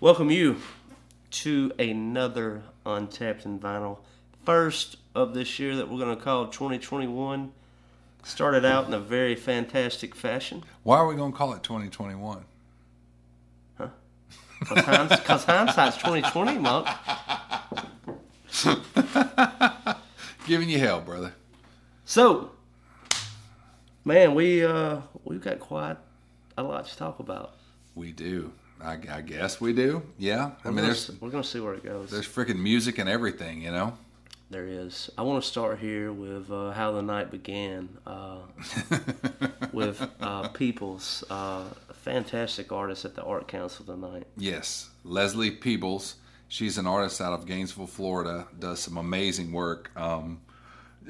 Welcome you to another Untapped and Vinyl. First of this year that we're going to call 2021. Started out in a very fantastic fashion. Why are we going to call it 2021? Because hindsight's 2020, Monk. Giving you hell, brother. So, man, we uh we've got quite a lot to talk about. We do. I, I guess we do. Yeah. I We're mean, there's we're gonna see where it goes. there's freaking music and everything, you know. There is. I want to start here with uh, how the night began uh, with uh, Peoples, uh, a fantastic artist at the Art Council tonight. Yes, Leslie Peebles. She's an artist out of Gainesville, Florida. Does some amazing work. Um,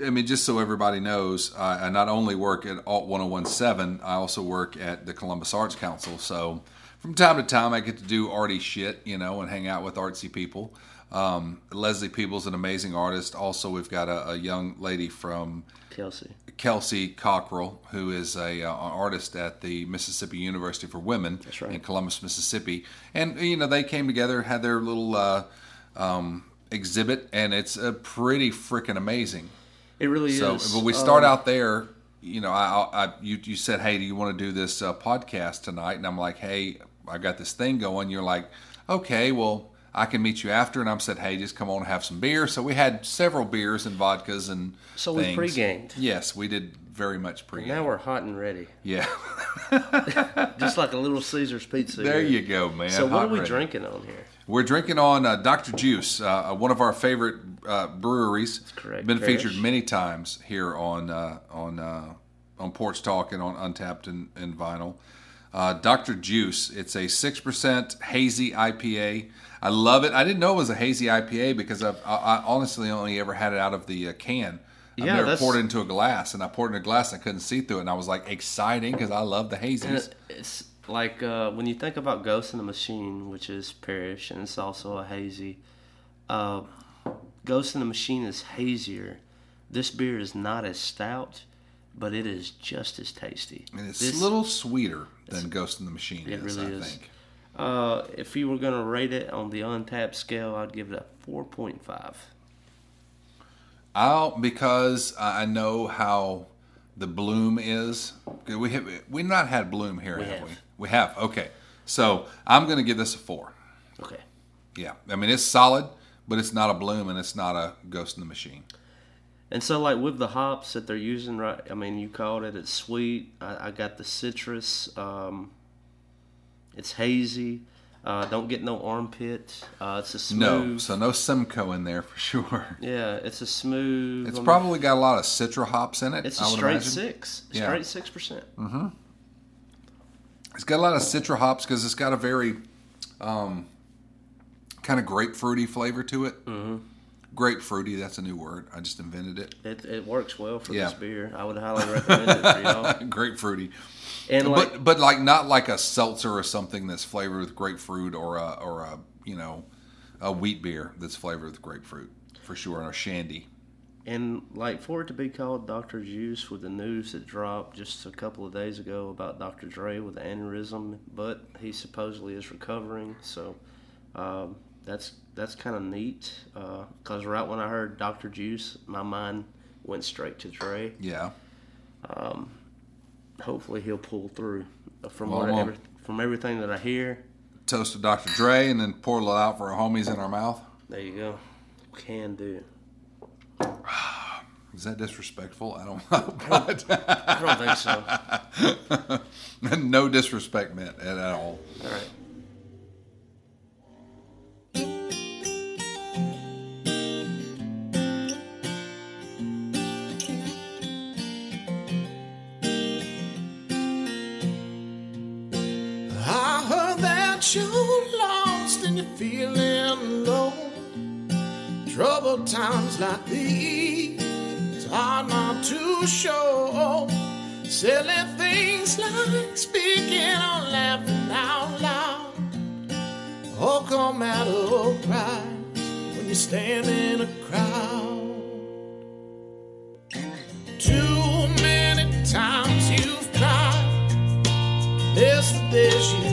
I mean, just so everybody knows, I, I not only work at Alt 1017, I also work at the Columbus Arts Council. So from time to time, I get to do arty shit, you know, and hang out with artsy people. Um, Leslie Peebles, is an amazing artist. Also, we've got a, a young lady from Kelsey. Kelsey Cockrell, who is a uh, an artist at the Mississippi University for Women right. in Columbus, Mississippi, and you know they came together, had their little uh, um, exhibit, and it's uh, pretty freaking amazing. It really So, is. but we start Um, out there. You know, I, I you you said, hey, do you want to do this uh, podcast tonight? And I'm like, hey, I got this thing going. You're like, okay, well. I can meet you after, and I'm said, "Hey, just come on and have some beer." So we had several beers and vodkas and So we pre-gamed. Yes, we did very much pre Now we're hot and ready, Yeah, just like a little Caesar's pizza. there here. you go, man. So what are we ready. drinking on here? We're drinking on uh, Dr. Juice, uh, one of our favorite uh, breweries. correct, Been Parish. featured many times here on uh, on uh, on Porch Talk and on Untapped and, and Vinyl. Uh, Dr. Juice. It's a six percent hazy IPA. I love it. I didn't know it was a hazy IPA because I've, I, I honestly only ever had it out of the uh, can. I've Yeah, never poured it into a glass, and I poured it in a glass and I couldn't see through it, and I was like exciting because I love the hazies. it- it's like uh, when you think about Ghost in the Machine, which is Parish, and it's also a hazy. Uh, Ghost in the Machine is hazier. This beer is not as stout, but it is just as tasty. And it's This- a little sweeter than Ghost in the Machine It is, really I is. think. Uh, if you were going to rate it on the untapped scale, I'd give it a 4.5. I'll because I know how the bloom is. We have we not had bloom here, We have, have. we? We have. Okay, so I'm going to give this a four. Okay. Yeah, I mean it's solid, but it's not a bloom and it's not a ghost in the machine. And so, like with the hops that they're using, right? I mean, you called it. It's sweet. I, I got the citrus. Um, it's hazy. Uh, don't get no armpit. Uh, it's a smooth. No, so no Simcoe in there for sure. yeah, it's a smooth. It's probably got a lot of citra hops in it. It's a straight imagine. six. Yeah. Straight six percent. Mm-hmm. It's got a lot of citra hops because it's got a very um, kind of grapefruity flavor to it. Mm-hmm. Grapefruity, that's a new word. I just invented it. It, it works well for Yeah. this beer. I would highly recommend it for y'all. grapefruity. And like, but but like not like a seltzer or something that's flavored with grapefruit or a or a you know a wheat beer that's flavored with grapefruit for sure or shandy. And like for it to be called Dr. Juice with the news that dropped just a couple of days ago about Dr. Dre with aneurysm, but he supposedly is recovering. So um, that's that's kind of neat. Uh, because right when I heard Dr. Juice, my mind went straight to Dre. Yeah. Um, hopefully he'll pull through. From Well, what every, from everything that I hear, toast to Dr. Dre and then pour a little out for our homies in our mouth. There you go. Can do. Is that disrespectful? I don't know. But I don't think so. no disrespect meant at all. All right. Feeling low. Troubled times like these, hard not to show. Silly things like speaking or laughing out loud. All come out of pride when you stand in a crowd. Too many times you've cried. Miss the days you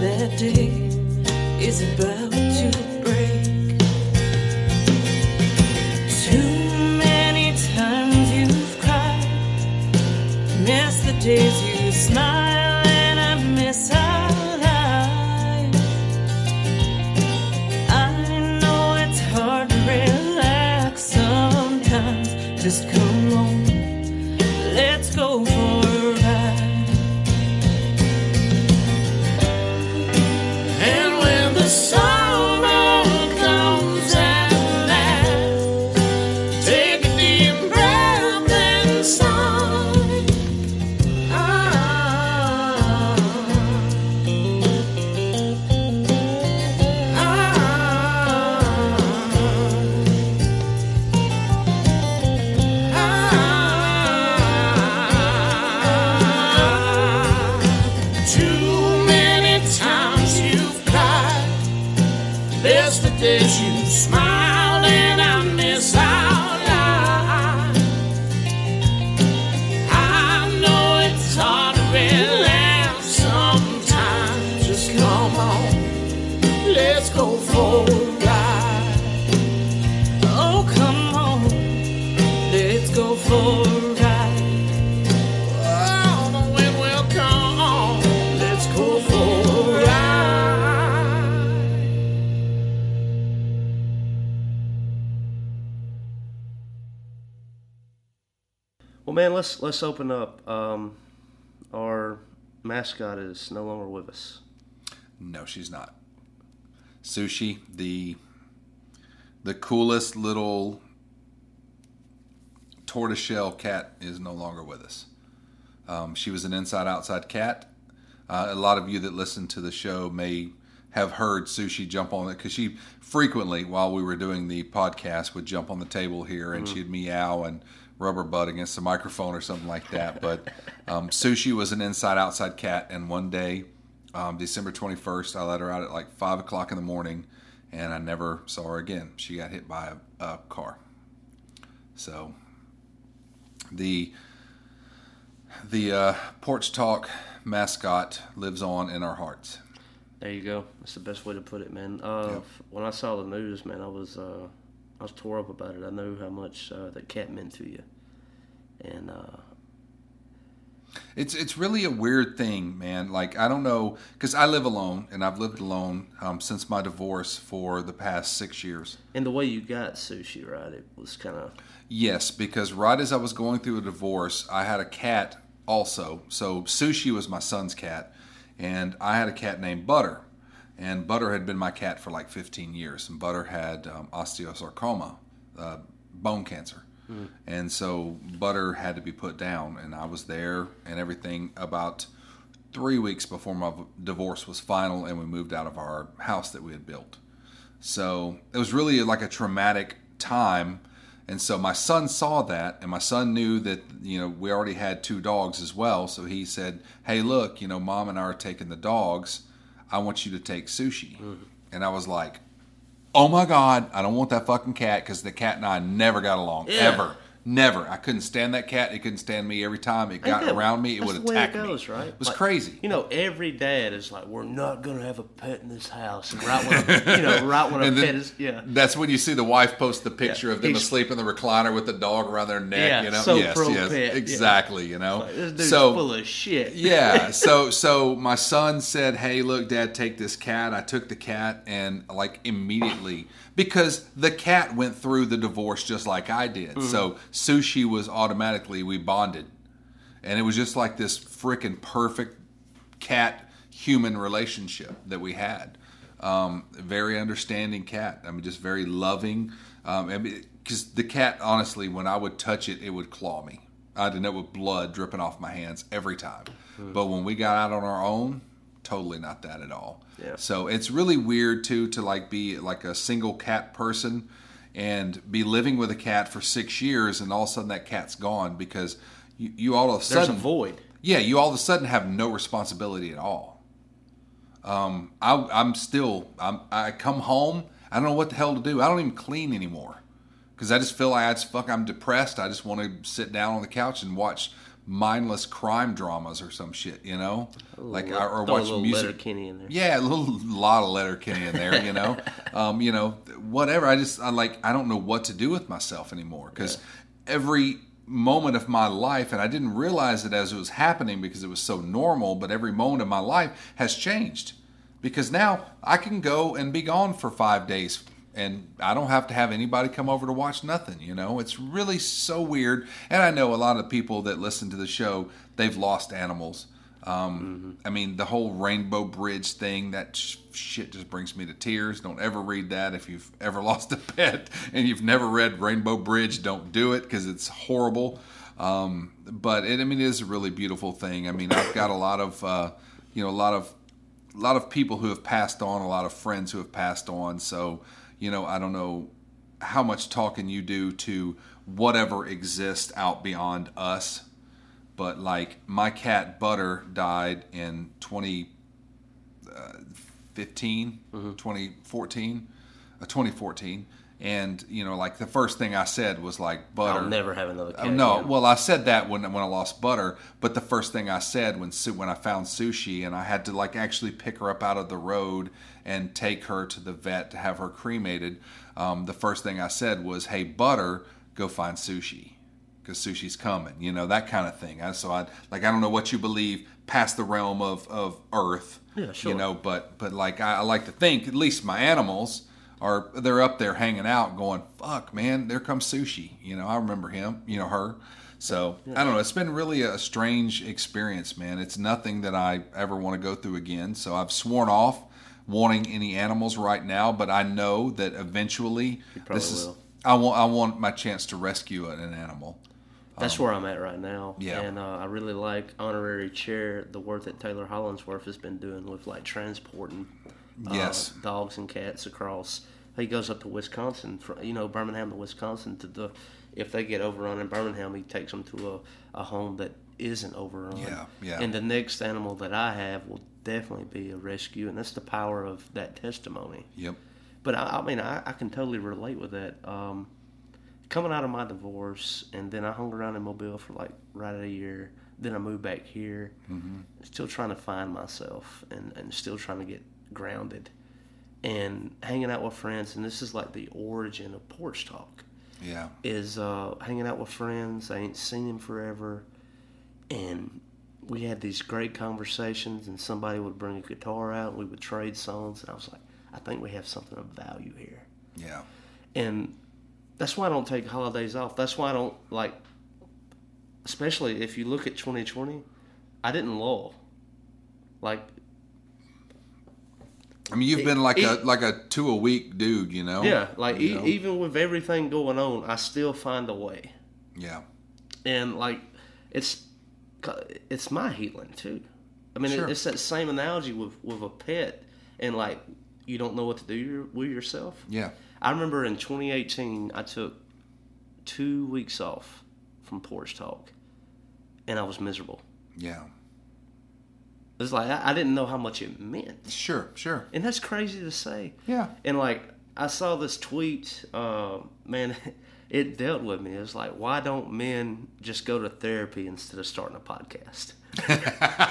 that day is about to Well, man, let's let's open up. Um, our mascot is no longer with us. No, she's not. Sushi, the the coolest little tortoiseshell cat, is no longer with us. Um, she was an inside outside cat. Uh, a lot of you that listen to the show may have heard Sushi jump on it because she frequently, while we were doing the podcast, would jump on the table here and she'd meow and rub her butt against the microphone or something like that. But um, Sushi was an inside outside cat, and one day, um, December 21st, I let her out at like 5 o'clock in the morning and I never saw her again. She got hit by a, a car. So the the uh, Porch Talk mascot lives on in our hearts. There you go. That's the best way to put it, man. Uh, Yep. When I saw the news, man, I was uh, I was tore up about it. I know how much uh, that cat meant to you, and uh, It's it's really a weird thing, man. Like I don't know because I live alone and I've lived alone um, since my divorce for the past six years. and the way you got sushi, right? It was kind of Yes, because right as I was going through a divorce, I had a cat also. So Sushi was my son's cat, and I had a cat named Butter. And Butter had been my cat for like 15 years. And Butter had um, osteosarcoma, uh, bone cancer. And so Butter had to be put down. And I was there and everything about three weeks before my divorce was final and we moved out of our house that we had built. So it was really like a traumatic time. And so my son saw that, and my son knew that, you know, we already had two dogs as well. So he said, Hey, look, you know, mom and I are taking the dogs. I want you to take sushi. And I was like, Oh my God, I don't want that fucking cat because the cat and I never got along, Yeah. ever. Never. I couldn't stand that cat. It couldn't stand me. Every time it got that- around me, it would attack goes, me. Right? It was Like, crazy. You know, every dad is like, "We're not gonna have a pet in this house." And right when a, you know, right when a pet is, yeah, That's when you see the wife post the picture Yeah. of them He's- asleep in the recliner with the dog around their neck. Yeah, you know, so yes, yes, pet, yeah. exactly. You know, like, this dude's so full of shit. yeah, so so my son said, "Hey, look, Dad, take this cat." I took the cat, and like immediately because the cat went through the divorce just like I did. Mm-hmm. So sushi was automatically we bonded, and it was just like this freaking perfect cat human relationship that we had. Um, very understanding cat. I mean, just very loving. Um, because the cat, honestly, when I would touch it, it would claw me. I'd end up with blood dripping off my hands every time. But when we got out on our own, totally not that at all. Yeah. So it's really weird too to like be like a single cat person and be living with a cat for six years, and all of a sudden that cat's gone because you, you all of a sudden There's a void. yeah, you all of a sudden have no responsibility at all. Um, I, I'm still, I'm, I come home, I don't know what the hell to do. I don't even clean anymore because I just feel like I just fuck. I'm depressed. I just want to sit down on the couch and watch mindless crime dramas or some shit, you know, like or, or Throw a watch music. Letterkenny in there. Yeah, a little lot of Letterkenny in there, you know. um, you know, whatever. I just I like I don't know what to do with myself anymore because every moment of my life, and I didn't realize it as it was happening because it was so normal. But every moment of my life has changed because now I can go and be gone for five days. And I don't have to have anybody come over to watch nothing, you know? It's really so weird. And I know a lot of people that listen to the show, they've lost animals. Um, I mean, the whole Rainbow Bridge thing, that sh- shit just brings me to tears. Don't ever read that. If you've ever lost a pet and you've never read Rainbow Bridge, don't do it because it's horrible. Um, but it, I mean, it is a really beautiful thing. I mean, I've got a lot of, uh, you know, a lot of, a lot of people who have passed on, a lot of friends who have passed on. So, you know, I don't know how much talking you do to whatever exists out beyond us but like my cat butter died in 2015 2014 uh, 2014 and you know like the first thing i said was like butter I'll never have another cat. Uh, no, again. well, I said that when when I lost butter, but the first thing I said when when I found sushi and I had to like actually pick her up out of the road and take her to the vet to have her cremated, um, the first thing I said was, "Hey, butter, go find sushi." Because sushi's coming, you know that kind of thing. I, so I like I don't know what you believe past the realm of, of Earth, Yeah, sure. you know, but but like I, I like to think at least my animals are they're up there hanging out, going, "Fuck, man, there comes sushi." You know, I remember him, you know her. So I don't know. It's been really a strange experience, man. It's nothing that I ever want to go through again. So I've sworn off wanting any animals right now, but I know that eventually this is. will. I want I want my chance to rescue an animal. That's where I'm at right now. yeah. And uh, I really like honorary chair the work that Taylor Hollingsworth has been doing with like transporting uh, Yes. dogs and cats across. He goes up to Wisconsin, fr you know, Birmingham to Wisconsin to the. If they get overrun in Birmingham, he takes them to a, a home that isn't overrun. Yeah, yeah. And the next animal that I have will definitely be a rescue, and that's the power of that testimony. Yep. But I, I mean, I, I can totally relate with that. Um, coming out of my divorce, and then I hung around in Mobile for like right at a year. Then I moved back here, still trying to find myself and, and still trying to get grounded and hanging out with friends. And this is like the origin of Porch Talk Yeah. is uh, hanging out with friends. I ain't seen them forever, and we had these great conversations. And somebody would bring a guitar out, and we would trade songs. And I was like, I think we have something of value here, Yeah. and that's why I don't take holidays off. That's why I don't like, especially if you look at 2020, I didn't lull. Like I mean, you've been like a like a two a week dude, you know. yeah, like e- know? even with everything going on, I still find a way. Yeah. and like it's it's my healing too I mean, it- Sure. it's that same analogy with with a pet, and like you don't know what to do with yourself. Yeah. I remember in 2018, I took two weeks off from Porch Talk, and I was miserable. Yeah. It's like I, I didn't know how much it meant, Sure. Sure. and that's crazy to say. Yeah. And like I saw this tweet, uh, man, it dealt with me. It was like, why don't men just go to therapy instead of starting a podcast?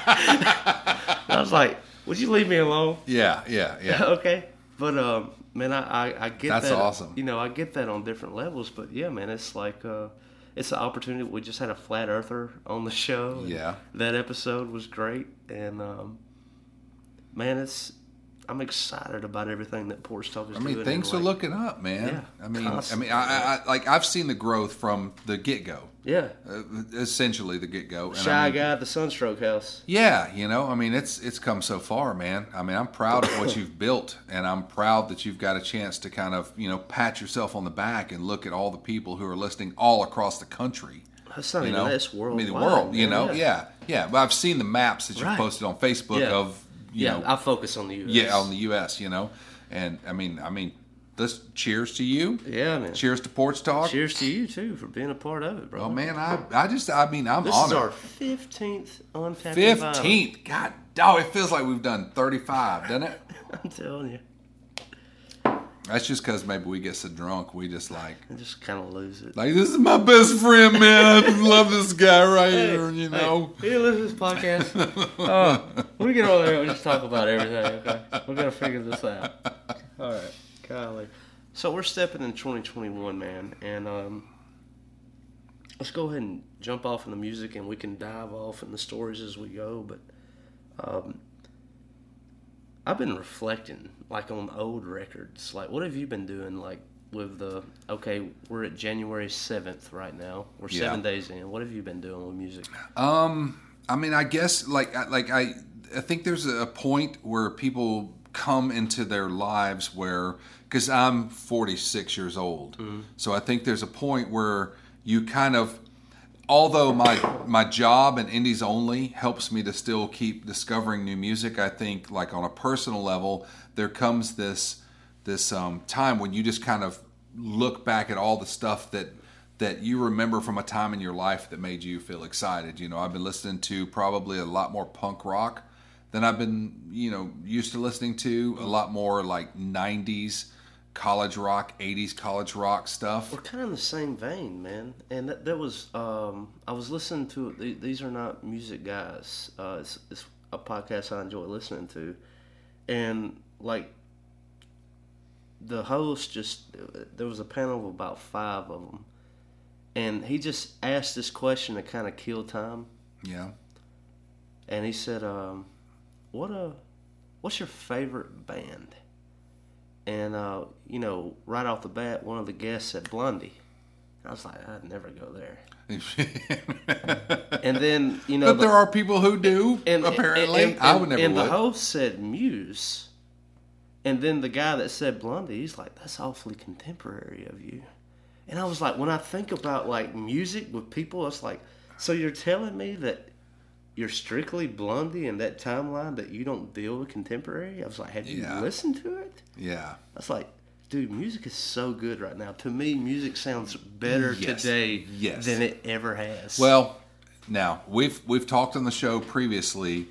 I was like, would you leave me alone? Yeah. Yeah. Yeah. okay. But um, man, I, I, I get That's that. awesome. You know, I get that on different levels. But yeah, man, it's like uh, it's an opportunity. We just had a flat earther on the show. Yeah. that episode was great, and um, man, it's I'm excited about everything that Porch Talk is I doing. mean, things are like, looking up, man. Yeah, I mean, I constantly, mean, I, I, I like I've seen the growth from the get go, Yeah, uh, essentially the get go. shy guy at the Sunstroke House. Yeah, you know, I mean, it's it's come so far, man. I mean, I'm proud of what you've built, and I'm proud that you've got a chance to kind of, you know, pat yourself on the back and look at all the people who are listening all across the country. That's not You even know, that's I mean, the world. You know, yeah. yeah, yeah. But I've seen the maps that you Right. posted on Facebook Yeah. of, yeah. know, I focus on the U.S. yeah, on the U.S., you know, and I mean, I mean, this cheers to you, yeah, man. cheers to Porch Talk. Cheers to you too for being a part of it, bro. Oh man, I, I just, I mean, I'm this honored. is our fifteenth untapped vinyl. Fifteenth, God, oh, it feels like we've done thirty-five, doesn't it? I'm telling you, That's just because maybe we get so drunk, we just like, I just kind of lose it. like this is my best friend, man. I love this guy right here, you know. Hey, you listen to this podcast? uh, we get over there, we'll just talk about everything. Okay, we're gonna figure this out. All right, golly. So we're stepping in 2021, man, and um, let's go ahead and jump off in the music, and we can dive off in the stories as we go. But um, I've been reflecting, like on old records. Like, what have you been doing, like? With the okay, we're at January seventh right now. We're Yeah. seven days in. What have you been doing with music? Um, I mean, I guess like like I I think there's a point where people come into their lives where because I'm 46 years old, so I think there's a point where you kind of although my my job and indies only helps me to still keep discovering new music i think like on a personal level there comes this this um, time when you just kind of look back at all the stuff that that you remember from a time in your life that made you feel excited. You know i've been listening to probably a lot more punk rock than i've been you know used to listening to a lot more like 90s college rock 80s college rock stuff We're kind of in the same vein, man. And that, that was um, I was listening to these are not music guys. Uh, it's, it's a podcast I enjoy listening to, and like the host just there was a panel of about five of them, and he just asked this question to kind of kill time, yeah and he said, um, "What a what's your favorite band?" And uh, you know, right off the bat, one of the guests said Blondie. I was like, I'd never go there. And then you know, but there are people who do. and, apparently, and- and- I would never go. And would. the host said Muse, and then the guy that said Blondie, he's like, that's awfully contemporary of you. And I was like, when I think about like music with people, it's like, so you're telling me that you're strictly Blondie in that timeline that you don't deal with contemporary? I was like, have you listened to it? yeah, I was like, dude, music is so good right now. To me, music sounds better Yes. today Yes. than it ever has. Well, now we've we've talked on the show previously.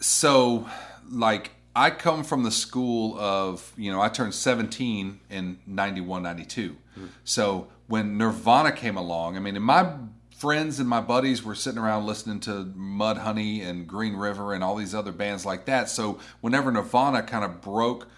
So, like, I come from the school of you know I turned 17 in 91, 92. Mm. So when Nirvana came along, I mean, in my friends and my buddies were sitting around listening to Mudhoney and Green River and all these other bands like that. So whenever Nirvana kind of broke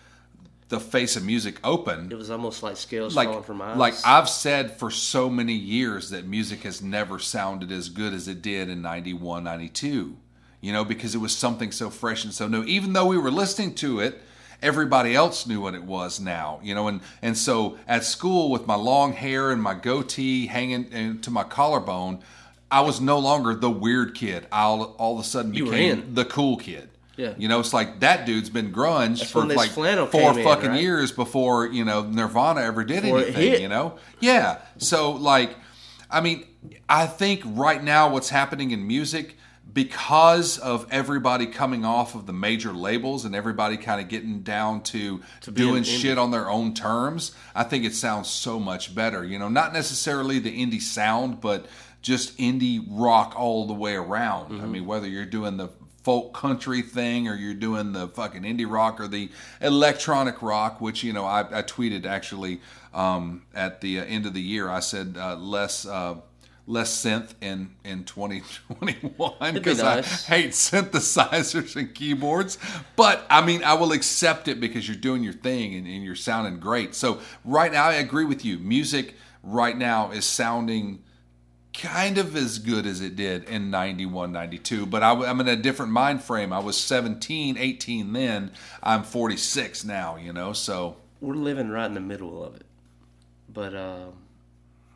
the face of music open, it was almost like scales like falling from eyes. like I've said for so many years that music has never sounded as good as it did in 91 92 you know because it was something so fresh and so new even though we were listening to it everybody else knew what it was now you know and and so at school with my long hair and my goatee hanging into my collarbone I was no longer the weird kid. I all, all of a sudden You became the cool kid. Yeah. you know it's like that dude's been grunge That's for like four in, fucking right? years before you know Nirvana ever did Before anything you know? Yeah. So like i mean i think right now what's happening in music because of everybody coming off of the major labels and everybody kind of getting down to, be doing shit on their own terms, I think it sounds so much better. You know, not necessarily the indie sound, but just indie rock all the way around. I mean, whether you're doing the folk country thing or you're doing the fucking indie rock or the electronic rock, which, you know, I, I tweeted actually um, at the uh, end of the year. I said uh, less. Uh, Less synth in in 2021 be because nice. I hate synthesizers and keyboards. But I mean, I will accept it because you're doing your thing and, and you're sounding great. So right now, I agree with you. Music right now is sounding kind of as good as it did in 91 92 but I, am in a different mind frame i was 17 18 then i'm 46 now you know so we're living right in the middle of it. But uh,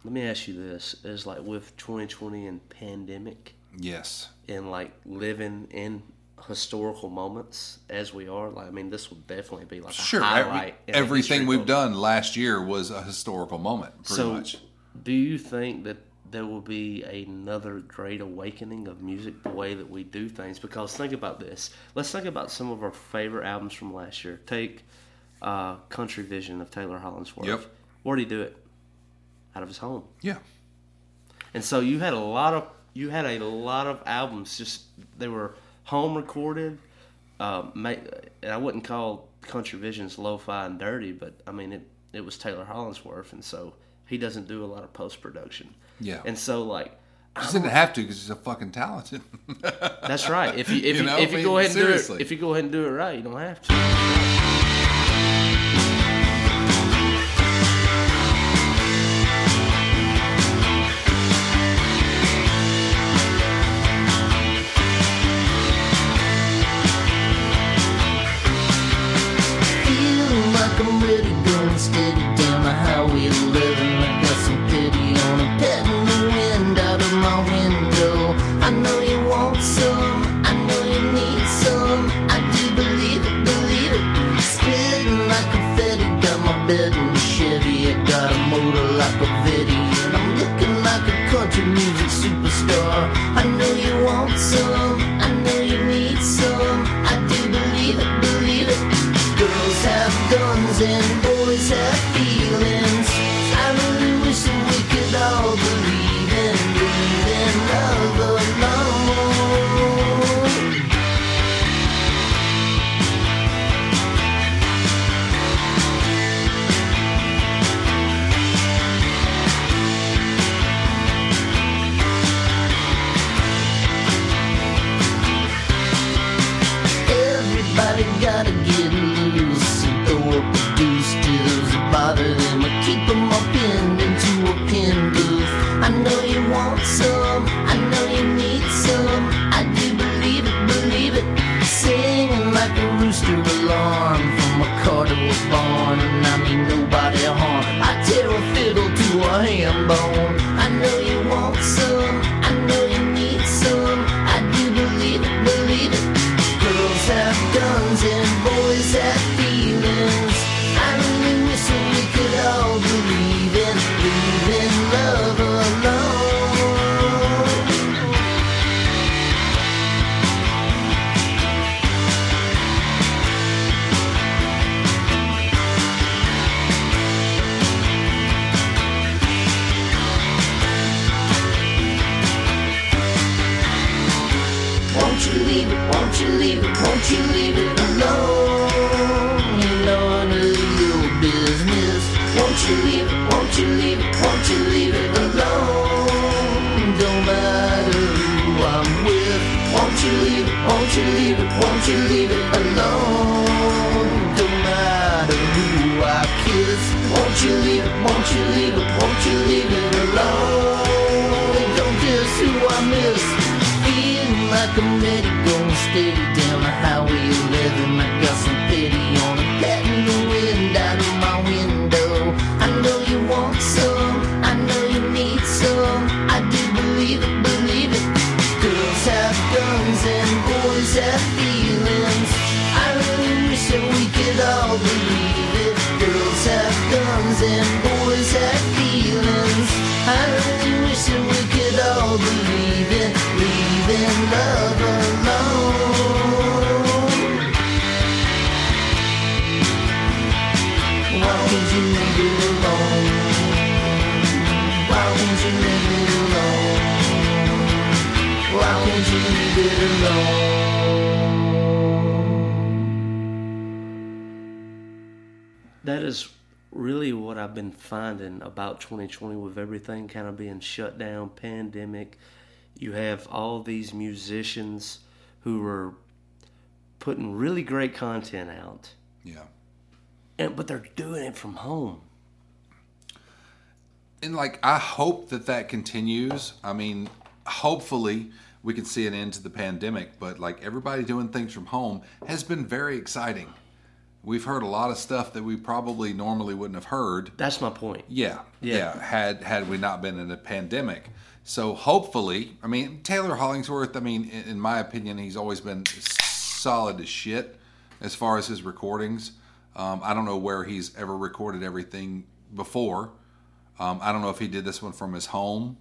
let me ask you this: Is like with 2020 and pandemic, yes and like living in historical moments as we are, like I mean, this will definitely be like a sure every- everything we've book. done last year was a historical moment pretty So, much do you think that there will be another great awakening of music, the way that we do things? Because think about this. Let's think about some of our favorite albums from last year. Take uh, "Country Vision" of Taylor Hollingsworth. Yep. Where did he do it? Out of his home. yeah And so you had a lot of you had a lot of albums. Just they were home recorded. Um, and I wouldn't call Country Visions lo-fi and dirty, but I mean it. It was Taylor Hollingsworth, and so he doesn't do a lot of post production. Yeah. And so like just didn't have to because he's a fucking talented that's right. If you if You you, know, if you go ahead and do it if you go ahead and do it right, you don't have to. That is really what I've been finding about 2020 with everything kind of being shut down, pandemic. You have all these musicians who are putting really great content out, Yeah. And but they're doing it from home. and like I hope that that continues. I mean, hopefully we can see an end to the pandemic. But like everybody doing things from home has been very exciting. We've heard a lot of stuff that we probably normally wouldn't have heard. That's my point. Yeah, Yeah. yeah. Had had we not been in a pandemic, so hopefully, I mean Taylor Hollingsworth. I mean, in, in my opinion, he's always been solid as shit as far as his recordings. Um, I don't know where he's ever recorded everything before. Um, I don't know if he did this one from his home.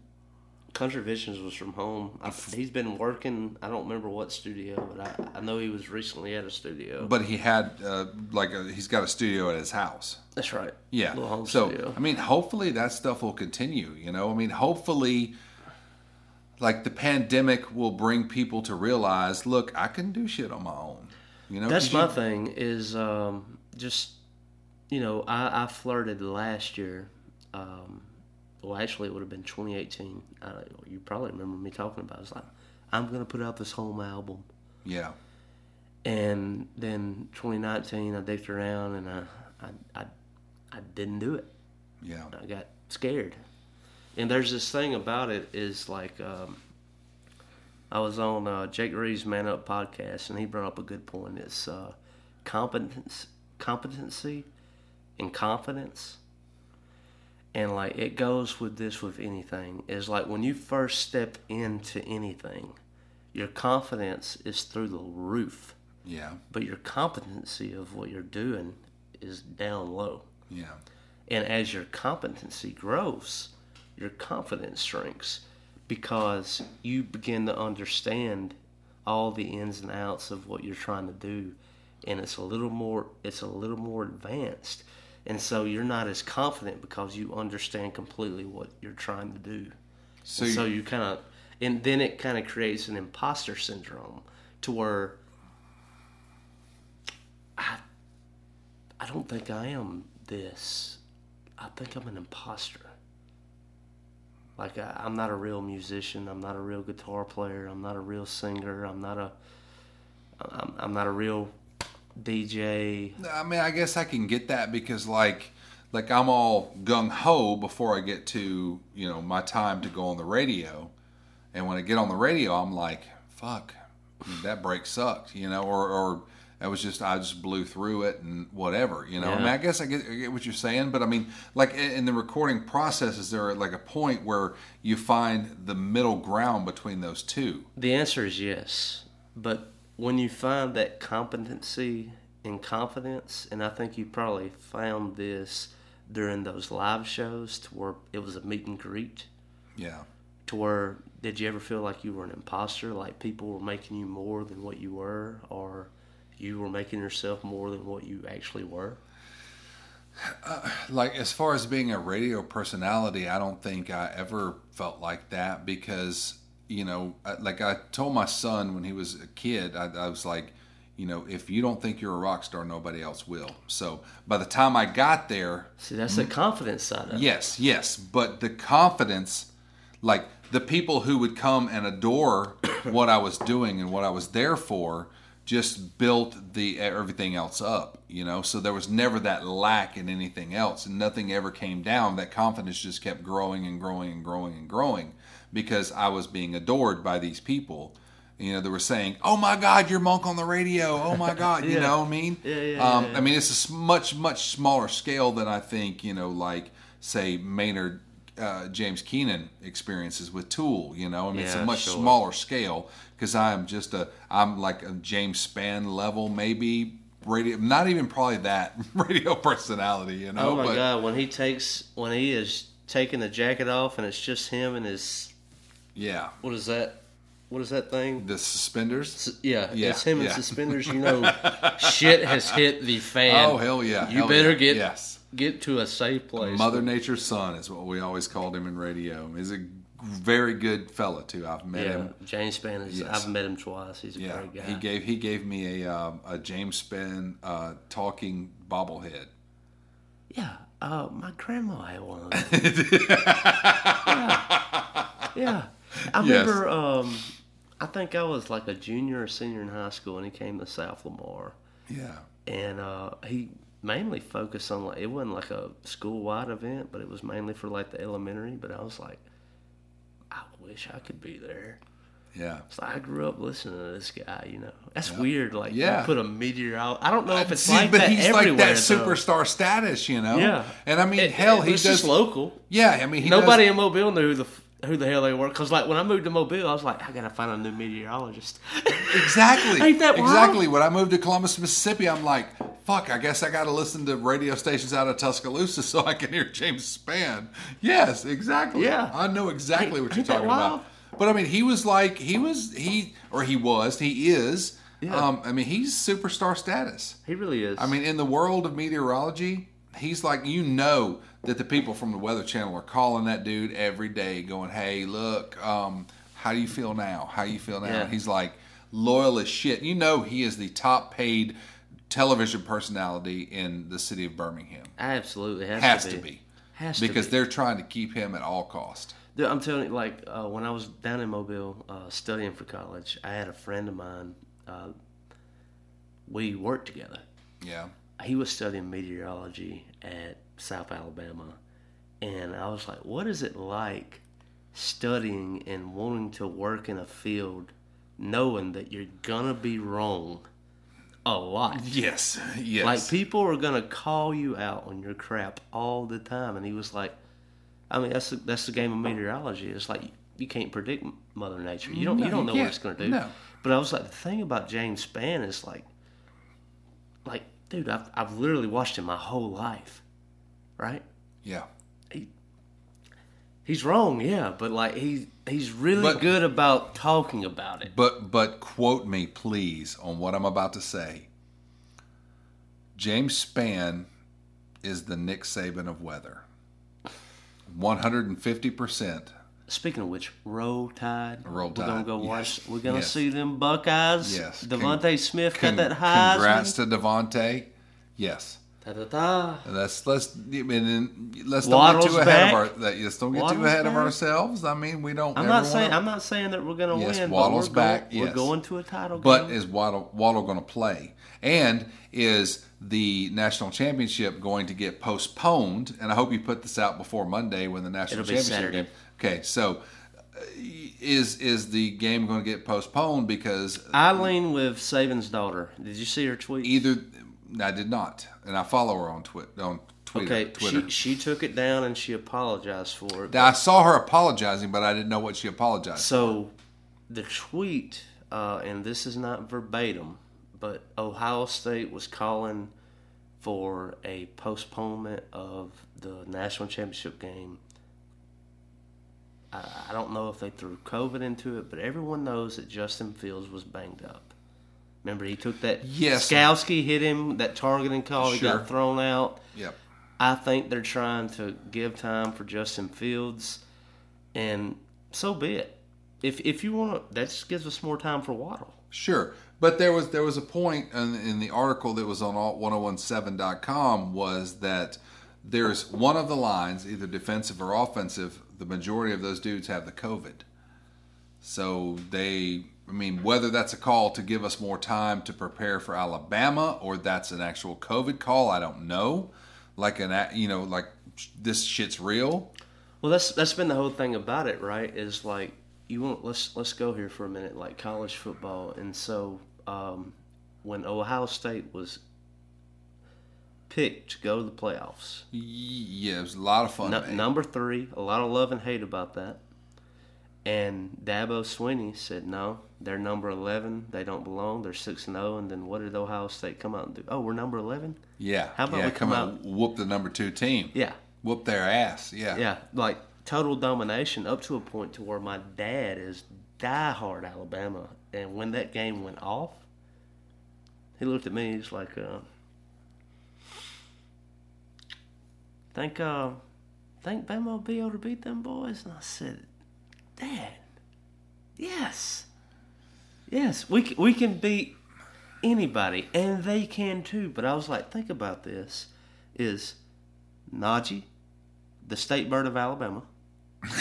Country Visions was from home. I, he's been working. I don't remember what studio, but I, I know he was recently at a studio. But he had uh, like a, he's got a studio at his house. that's right. Yeah. little home so studio. I mean, hopefully that stuff will continue. You know, I mean, hopefully, like the pandemic will bring people to realize, look, I can do shit on my own. You know, That's my you- thing. Is um, just you know I, I flirted last year. Um, well, actually, it would have been 2018. I, you probably remember me talking about. It. It's like I'm gonna put out this home album, Yeah. and then 2019 I dicked around and I I, I, I didn't do it. Yeah. I got scared. And there's this thing about it is like um, I was on uh, Jake Reeves Man Up podcast and he brought up a good point. It's uh, competence, competency, and confidence. And like it goes with this with anything is like when you first step into anything, your confidence is through the roof, Yeah. but your competency of what you're doing is down low. Yeah. And as your competency grows, your confidence shrinks because you begin to understand all the ins and outs of what you're trying to do and it's a little more it's a little more advanced. And so you're not as confident because you understand completely what you're trying to do. So, So, so you, you kind of and then it kind of creates an imposter syndrome to where I I don't think I am this. I think I'm an imposter. Like I, I'm not a real musician. I'm not a real guitar player. I'm not a real singer. I'm not a. I'm, I'm not a real DJ. I mean, I guess I can get that because like, like I'm all gung ho before I get to you know my time to go on the radio, and when I get on the radio, I'm like, fuck, that break sucked, you know, or or that was just I just blew through it and whatever, you know. I mean, I guess I get, I get what you're saying, but I mean, like in, in the recording process, is there like a point where you find the middle ground between those two? The answer is yes. But when you find that competency and confidence, and I think you probably found this during those live shows to where it was a meet and greet, Yeah. to where did you ever feel like you were an imposter, like people were making you more than what you were, or you were making yourself more than what you actually were? Uh, like as far as being a radio personality i don't think i ever felt like that because you know like i told my son when he was a kid i, I was like you know if you don't think you're a rock star nobody else will so by the time i got there See, that's the confidence side of it. Yes, yes, but the confidence, like the people who would come and adore what I was doing and what I was there for, just built the everything else up. You know, so there was never that lack in anything else, and nothing ever came down. That confidence just kept growing and growing and growing and growing because I was being adored by these people. You know, they were saying, "Oh my God, you're Monk on the radio! Oh my God!" You know what I mean? Yeah, yeah, um, yeah, yeah. I mean, it's a much much smaller scale than I think you know, like say Maynard uh, James Keenan experiences with Tool. You know, I mean, it's a much sure. smaller scale because I'm just a I'm like a James Spann level maybe radio, not even probably that radio personality. You know, Oh my but god, when he takes when he is taking the jacket off and it's just him and his yeah, what is that? What is that thing? the suspenders. S- Yeah, Yeah, it's him yeah. suspenders. You know, shit has hit the fan. Oh hell yeah! You hell better yeah. get yes. get to a safe place. Mother Nature's son is what we always called him in radio. He's a very good fella too. I've met yeah, him. James Spann is. Yes. I've met him twice. He's a Yeah, great guy. he gave he gave me a um, a James Spann uh, talking bobblehead. Yeah, uh, my grandma had one of those. yeah. yeah. I Yes. remember, um, I think I was like a junior or senior in high school, and he came to South Lamar, Yeah, and uh, he mainly focused on like it wasn't like a school wide event, but it was mainly for like the elementary. But I was like, I wish I could be there. yeah. So I grew up listening to this guy. You know, that's weird. Like, Yeah. put a meteor out. I don't know if it's See, like but that he's like that though. superstar status, you know. Yeah, and I mean, It- hell, it he does just local. Yeah, I mean, he Nobody does, in Mobile knew who the who the hell they were. Cause like when I moved to Mobile, I was like, I gotta find a new meteorologist. Exactly. Ain't that wild? exactly. When I moved to Columbus, Mississippi, I'm like, fuck, I guess I got to listen to radio stations out of Tuscaloosa so I can hear James Spann. Yes, exactly. Yeah. I know exactly what you're talking about. But I mean, he was like, he was, he, or he was, he is. Yeah. Um, I mean, he's superstar status. he really is. I mean, in the world of meteorology, he's like you know that the people from the Weather Channel are calling that dude every day, going, "Hey, look, um, how do you feel now? How do you feel now?" Yeah. He's like loyal as shit. You know, he is the top paid television personality in the city of Birmingham. absolutely has, Has to to be. be Has to because be. they're trying to keep him at all cost. Dude, I'm telling you, like uh, when I was down in Mobile uh, studying for college, I had a friend of mine. Uh, we worked together. Yeah, he was studying meteorology at South Alabama, and I was like, "What is it like studying and wanting to work in a field, knowing that you're gonna be wrong a lot? yes, yes. Like people are gonna call you out on your crap all the time." And he was like, "I mean, that's the, that's the game of meteorology. It's like you can't predict Mother Nature. You don't No, you don't you know what it's gonna do." No. But I was like, the thing about James Spann is like, like, dude, I've I've literally watched him my whole life, right? yeah. He, he's wrong, yeah, but like he he's really But- good about talking about it. But but quote me please on what I'm about to say. James Spann is the Nick Saban of weather. 150%. Speaking of which, roll tide. Roll tide. We're gonna go yes, watch. We're gonna yes. see them Buckeyes. Yes. DeVonta Smith Con- got that high. Congrats to DeVonta. Yes. Ta-ta-ta. Let's let's I mean, let's Waddle's don't get too ahead back. of our that, let's don't get too Waddle's ahead of ourselves. I mean, we don't I'm not saying wanna- I'm not saying that we're gonna Yes, win. Waddle's but we're back, Going, yes. We're going to a title game. But game. is Waddle, Waddle going to play? And is the national championship going to get postponed? And I hope you put this out before Monday when the national It'll be championship Saturday. game. Okay, so uh, is is the game going to get postponed because I lean with Saban's daughter. Did you see her tweet? either I did not, and I follow her on Twitter on Twitter. Okay, Twitter. she she took it down and she apologized for it. I saw her apologizing, but I didn't know what she apologized. So, the tweet, uh, and this is not verbatim, but Ohio State was calling for a postponement of the national championship game. I, I don't know if they threw COVID into it, but everyone knows that Justin Fields was banged up. Remember, he took that. Yes. Skalski hit him, that targeting call. He Sure. got thrown out. Yep. I think they're trying to give time for Justin Fields, and so be it. If if you want to, that just gives us more time for Waddle. Sure. But there was there was a point in, in the article that was on alt1017.com was that there's one of the lines, either defensive or offensive, the majority of those dudes have the COVID. So they I mean, whether that's a call to give us more time to prepare for Alabama or that's an actual COVID call, I don't know. Like an you know, like this shit's real. Well, that's that's been the whole thing about it, right? Is like you want let's let's go here for a minute, like college football, and so um, when Ohio State was picked to go to the playoffs, Yeah, it was a lot of fun. Man. number three, a lot of love and hate about that. And Dabo Swinney said, no, they're number 11. They don't belong. They're 6 and 0. And then what did Ohio State come out and do? Oh, we're number 11? yeah. How about yeah, we come out, out- whoop the number two team. Yeah. Whoop their ass. Yeah. Yeah. Like total domination up to a point to where my dad is diehard Alabama. And when that game went off, he looked at me. He's like, uh, think uh, think Bama will be able to beat them boys?" And I said, "Dad, yes, yes, we we can beat anybody, and they can too." But I was like, "Think about this: is Najee, the state bird of Alabama?"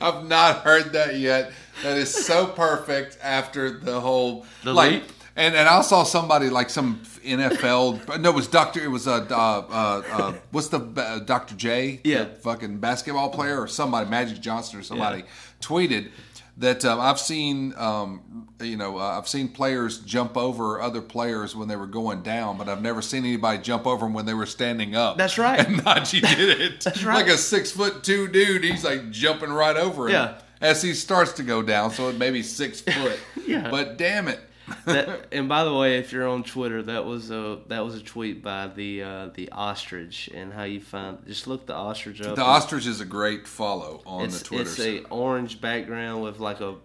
I've not heard that yet. That is so perfect after the whole The like, leap? And and I saw somebody like some NFL. No, it was Doctor. It was a uh, uh, uh what's the uh, Doctor J? Yeah. the fucking basketball player or somebody, Magic Johnson or somebody, tweeted that um, I've seen um, you know uh, I've seen players jump over other players when they were going down, but I've never seen anybody jump over them when they were standing up. That's right. And Najee did it. That's right. Like a six foot two dude, he's like jumping right over him Yeah. as he starts to go down. So it may be six foot. Yeah. But damn it. That, and by the way, if you're on Twitter, that was a that was a tweet by the uh, the ostrich, and how you find just look the ostrich up. The ostrich is a great follow on the Twitter. It's a orange background with like a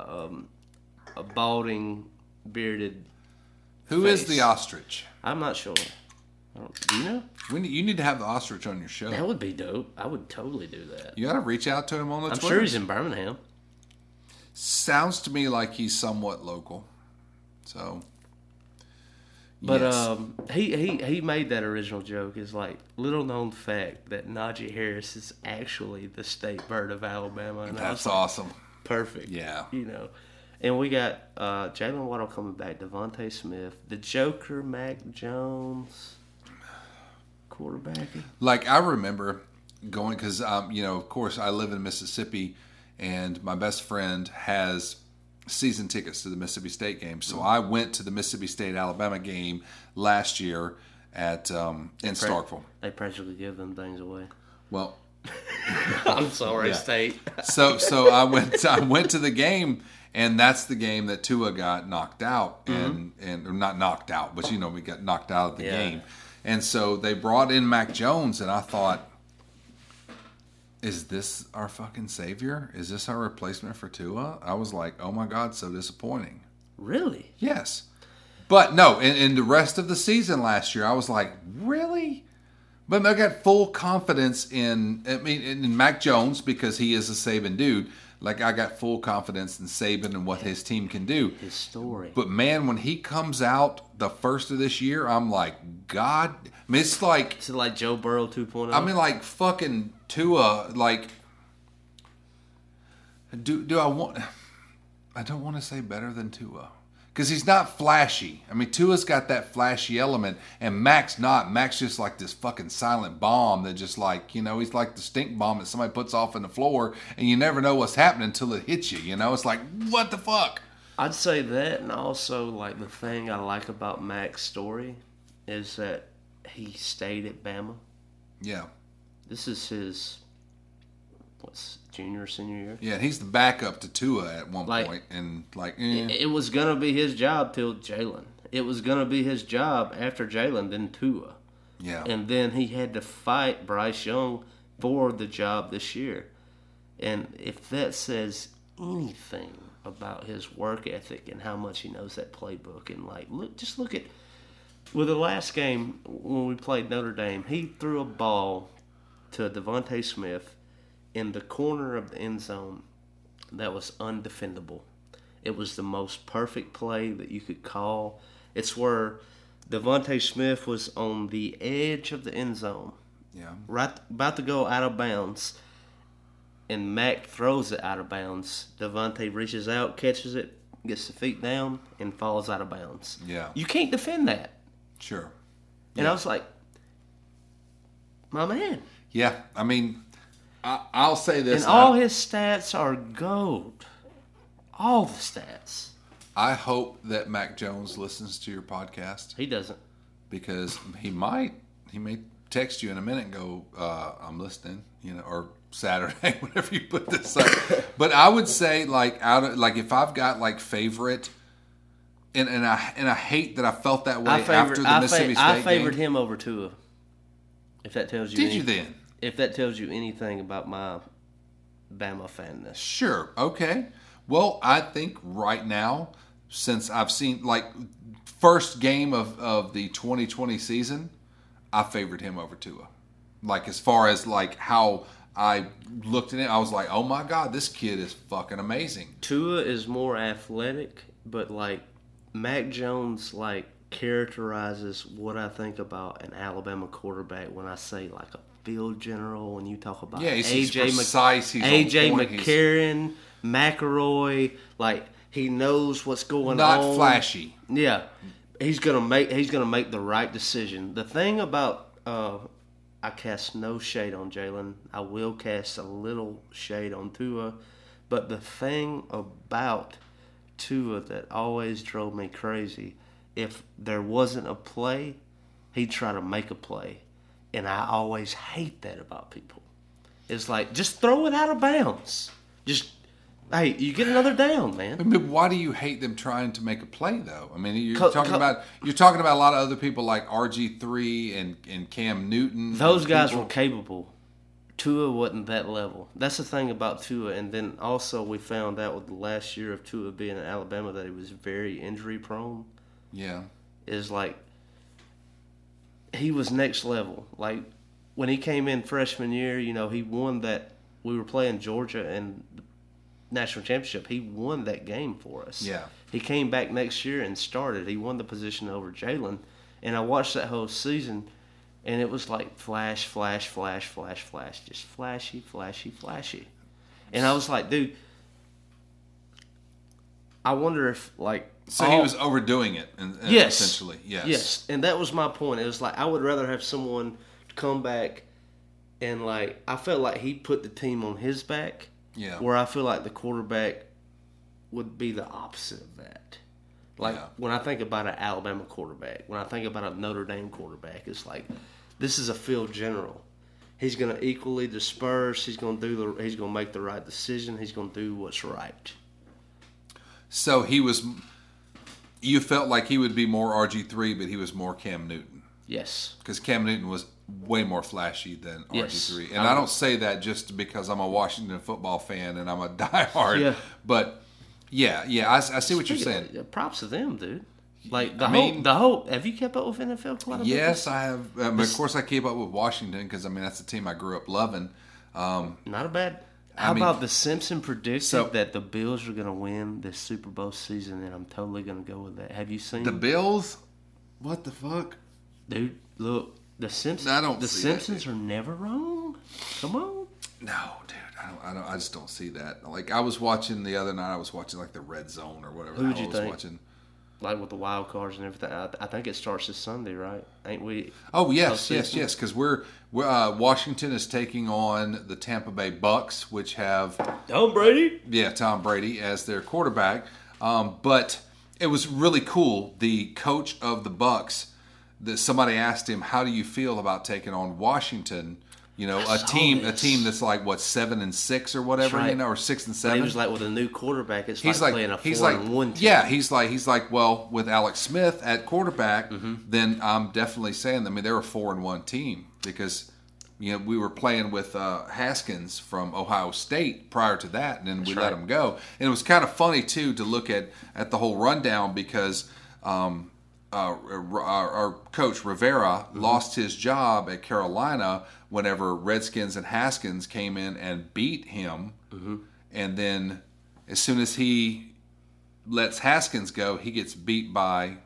um, a balding, bearded. Who is face. the ostrich? I'm not sure. Don't, do you know? We need, you need to have the ostrich on your show. That would be dope. I would totally do that. You got to reach out to him on the I'm Twitter. sure he's in Birmingham. Sounds to me like he's somewhat local. So. But yes. um, he, he he made that original joke. Is like little known fact that Najee Harris is actually the state bird of Alabama. And that's like, awesome. perfect. Yeah. You know. And we got uh, Jaylen Waddle coming back, DeVonta Smith, the Joker, Mac Jones, quarterback. Like I remember going because um, you know, of course, I live in Mississippi, and my best friend has season tickets to the Mississippi State game. So I went to the Mississippi State Alabama game last year at um, in Starkville. They practically give them things away. Well, I'm sorry, State. so so I went I went to the game and that's the game that Tua got knocked out and and or not knocked out, but you know we got knocked out of the Yeah. game. And so they brought in Mac Jones and I thought is this our fucking savior? Is this our replacement for Tua? I was like, "Oh my god, so disappointing." Really? Yes. But no, in, in the rest of the season last year, I was like, really? But I got full confidence in, I mean, in Mac Jones because he is a Saban dude. Like, I got full confidence in Saban and what his team can do. His story. But man, when he comes out the first of this year, I'm like, God. I mean, it's like, Is it like Joe Burrow oh? 2.0? I mean, like fucking Tua. Uh, like, do do I want? I don't want to say better than Tua because he's not flashy. I mean, Tua's got that flashy element, and Max not. Max just like this fucking silent bomb that just like you know he's like the stink bomb that somebody puts off in the floor, and you never know what's happening until it hits you. You know, it's like what the fuck. I'd say that, and also like the thing I like about Max's story is that he stayed at Bama. Yeah, This is his what's junior or senior year. yeah. He's the backup to Tua at one Like- point, and like, It, eh. it was gonna be his job till Jalen. It was gonna be his job after Jalen, then Tua, yeah, and then he had to fight Bryce Young for the job this year. And if that says anything about his work ethic and how much he knows that playbook, and like look, just look at with the last game when we played Notre Dame, he threw a ball to DeVonta Smith in the corner of the end zone that was undefendable. It was the most perfect play that you could call. It's where DeVonta Smith was on the edge of the end zone, yeah. right about to go out of bounds, and Mac throws it out of bounds. DeVonta reaches out, catches it, gets the feet down, and falls out of bounds. Yeah. You can't defend that. Sure. And I was like, my man. Yeah, I mean, I, I'll say this. And all I, his stats are gold. All the stats. I hope that Mac Jones listens to your podcast He doesn't. because he might. He may text you in a minute and go, uh, "I'm listening," you know, or Saturday, whenever you put this up. but I would say, like, out of like, if I've got like favorite. And, and I and I hate that I felt that way I after favored, the I, Mississippi fa- State I favored game. him over Tua. If that tells you Did any- you then? If that tells you anything about my Bama fanness. Sure. Okay. Well, I think right now since I've seen like first game of of the 2020 season, I favored him over Tua. Like as far as like how I looked at it, I was like, oh my god, this kid is fucking amazing. Tua is more athletic, but like Mac Jones like characterizes what I think about an Alabama quarterback when I say like a field general when you talk about Yeah, he's- he's AJ Mc- precise, he's on AJ point, he's- McCarron, McElroy, like he knows what's going Not on. Not flashy. Yeah, he's gonna make he's gonna make the right decision. The thing about uh, I cast no shade on Jalen. I will cast a little shade on Tua, but the thing about Tua that always drove me crazy, if there wasn't a play, he'd try to make a play, and I always hate that about people. It's like just throw it out of bounds. Just hey, you get another down, man. Mean, why do you hate them trying to make a play though? I mean, you're Co- talking co- about you're talking about a lot of other people like RG three and and Cam Newton. Those guys people- were capable. Tua wasn't that level. That's the thing about Tua. And then also we found out with the last year of Tua being in Alabama that he was very injury prone. Yeah, Is like he was next level. Like when he came in freshman year, you know, he won that. We were playing Georgia and national championship. He won that game for us. Yeah. He came back next year and started. He won the position over Jalen. And I watched that whole season, and it was like flash, flash, flash, flash, flash, just flashy, flashy, flashy. And I was like, dude, I wonder if like so he oh. was overdoing it. And, and yes, essentially, yes, yes, and that was my point. It was like I would rather have someone come back and like I felt like he put the team on his back. Yeah. Where I feel like the quarterback would be the opposite of that. Like Yeah. when I think about an Alabama quarterback, when I think about a Notre Dame quarterback, it's like this is a field general. He's going to equally disperse. He's going to do the. He's going to make the right decision. He's going to do what's right. So he was. You felt like he would be more RG three, but he was more Cam Newton Yes. because Cam Newton was way more flashy than Yes. RG three. And I don't say that just because I'm a Washington football fan and I'm a diehard. Yeah. But yeah, yeah, I, I see what you're saying. of- props to them, dude. Like the I whole, mean- the whole. Have you kept up with NFL quite a? Yes, I have. Um, of course, I keep up with Washington because I mean that's the team I grew up loving. Um, Not a bad. How mean- about the Simpson predicted So- that the Bills are going to win this Super Bowl season, and I'm totally going to go with that. Have you seen the Bills. What the fuck? dude? Look, the Simpsons. I don't The see that, Simpsons are never wrong. Come on. No, dude, I don't, I don't. I just don't see that. Like I was watching the other night. I was watching like the Red Zone or whatever. Who'd you I was think? watching. Like with the wild cards and everything. I, I think it starts this Sunday, right? Ain't we? Oh yes, yes, yes. Because we're uh, Washington is taking on the Tampa Bay Bucks, which have Tom Brady. yeah Tom Brady as their quarterback. Um, but it was really cool. The coach of the Bucks, that somebody asked him, "How do you feel about taking on Washington?" You know, a saw team, a team that's like what seven and six or whatever, right. you know, or six and But seven. he was like with a new quarterback. It's he's like, like, playing a four he's like, and one team. yeah, he's like, he's like, well, with Alex Smith at quarterback, Mm-hmm. then I'm definitely saying, I mean, they're a four and one team because, you know, we were playing with uh, Haskins from Ohio State prior to that, and then we let him go. And it was kind of funny too to look at at the whole rundown because. Um, uh, our, our coach Rivera Mm-hmm. lost his job at Carolina whenever Redskins and Haskins came in and beat him, Mm-hmm. and then as soon as he lets Haskins go, he gets beat by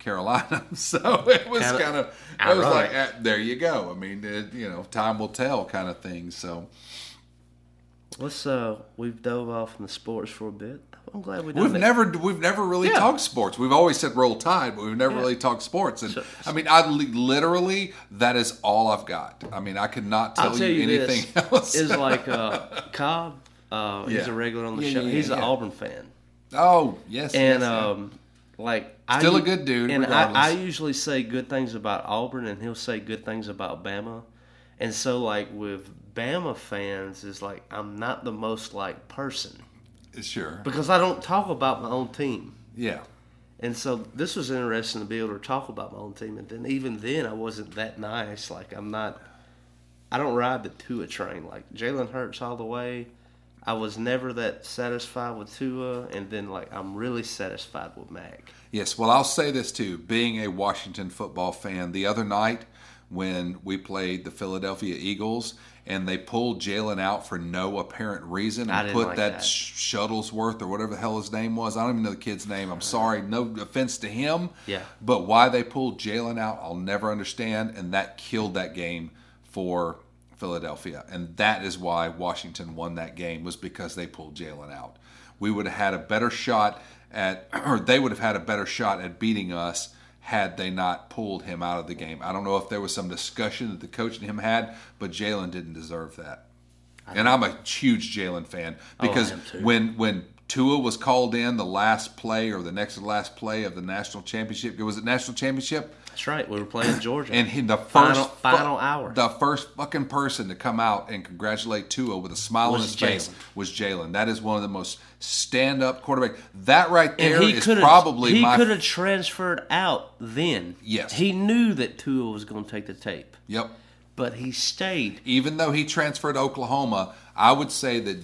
Carolina. so it was Kinda kind of, it was like, ironic. eh, there you go. I mean, it, you know, time will tell, kind of thing. So Let's uh, we've dove off in the sports for a bit. I'm glad we done we've that. never, we've never really Yeah. talked sports. We've always said roll tide, but we've never really talked sports. And I mean, I literally that is all I've got. I mean, I could not tell, tell you, you anything this else. is like uh, Cobb. Uh, He's a regular on the Yeah, show. yeah, He's an yeah. Auburn fan, oh yes, and yes, yeah. um, like Still I, a good dude, And. I, I usually say good things about Auburn, and he'll say good things about Bama. And so, like with Bama fans, is like I'm not the most like person sure, because I don't talk about my own team. yeah. And so this was interesting to be able to talk about my own team. And then even then, I wasn't that nice. Like I'm not. I don't ride the Tua train. Like Jalen Hurts all the way. I was never that satisfied with Tua, and then like I'm really satisfied with Mac. Yes, well, I'll say this too. Being a Washington football fan, the other night when we played the Philadelphia Eagles and they pulled Jalen out for no apparent reason I and put like that, that. Shuttlesworth or whatever the hell his name was. I don't even know the kid's name. I'm sorry. No offense to him. Yeah. But why they pulled Jalen out, I'll never understand. And that killed that game for Philadelphia. And that is why Washington won that game was because they pulled Jalen out. We would have had a better shot at, or they would have had a better shot at beating us had they not pulled him out of the game. I don't know if there was some discussion that the coach and him had, but Jalen didn't deserve that. And I'm a huge Jalen fan Oh, because too. when when Tua was called in the last play or the next to last play of the national championship, was it national championship? That's right. We were playing Georgia. And he, the first Final- fu- final hour. the first fucking person to come out and congratulate Tua with a smile on Was his face was Jalen. That is one of the most stand-up quarterback. That right there is probably he my could have transferred out then. Yes. he knew that Tua was going to take the tape, yep. but he stayed. Even though he transferred to Oklahoma, I would say that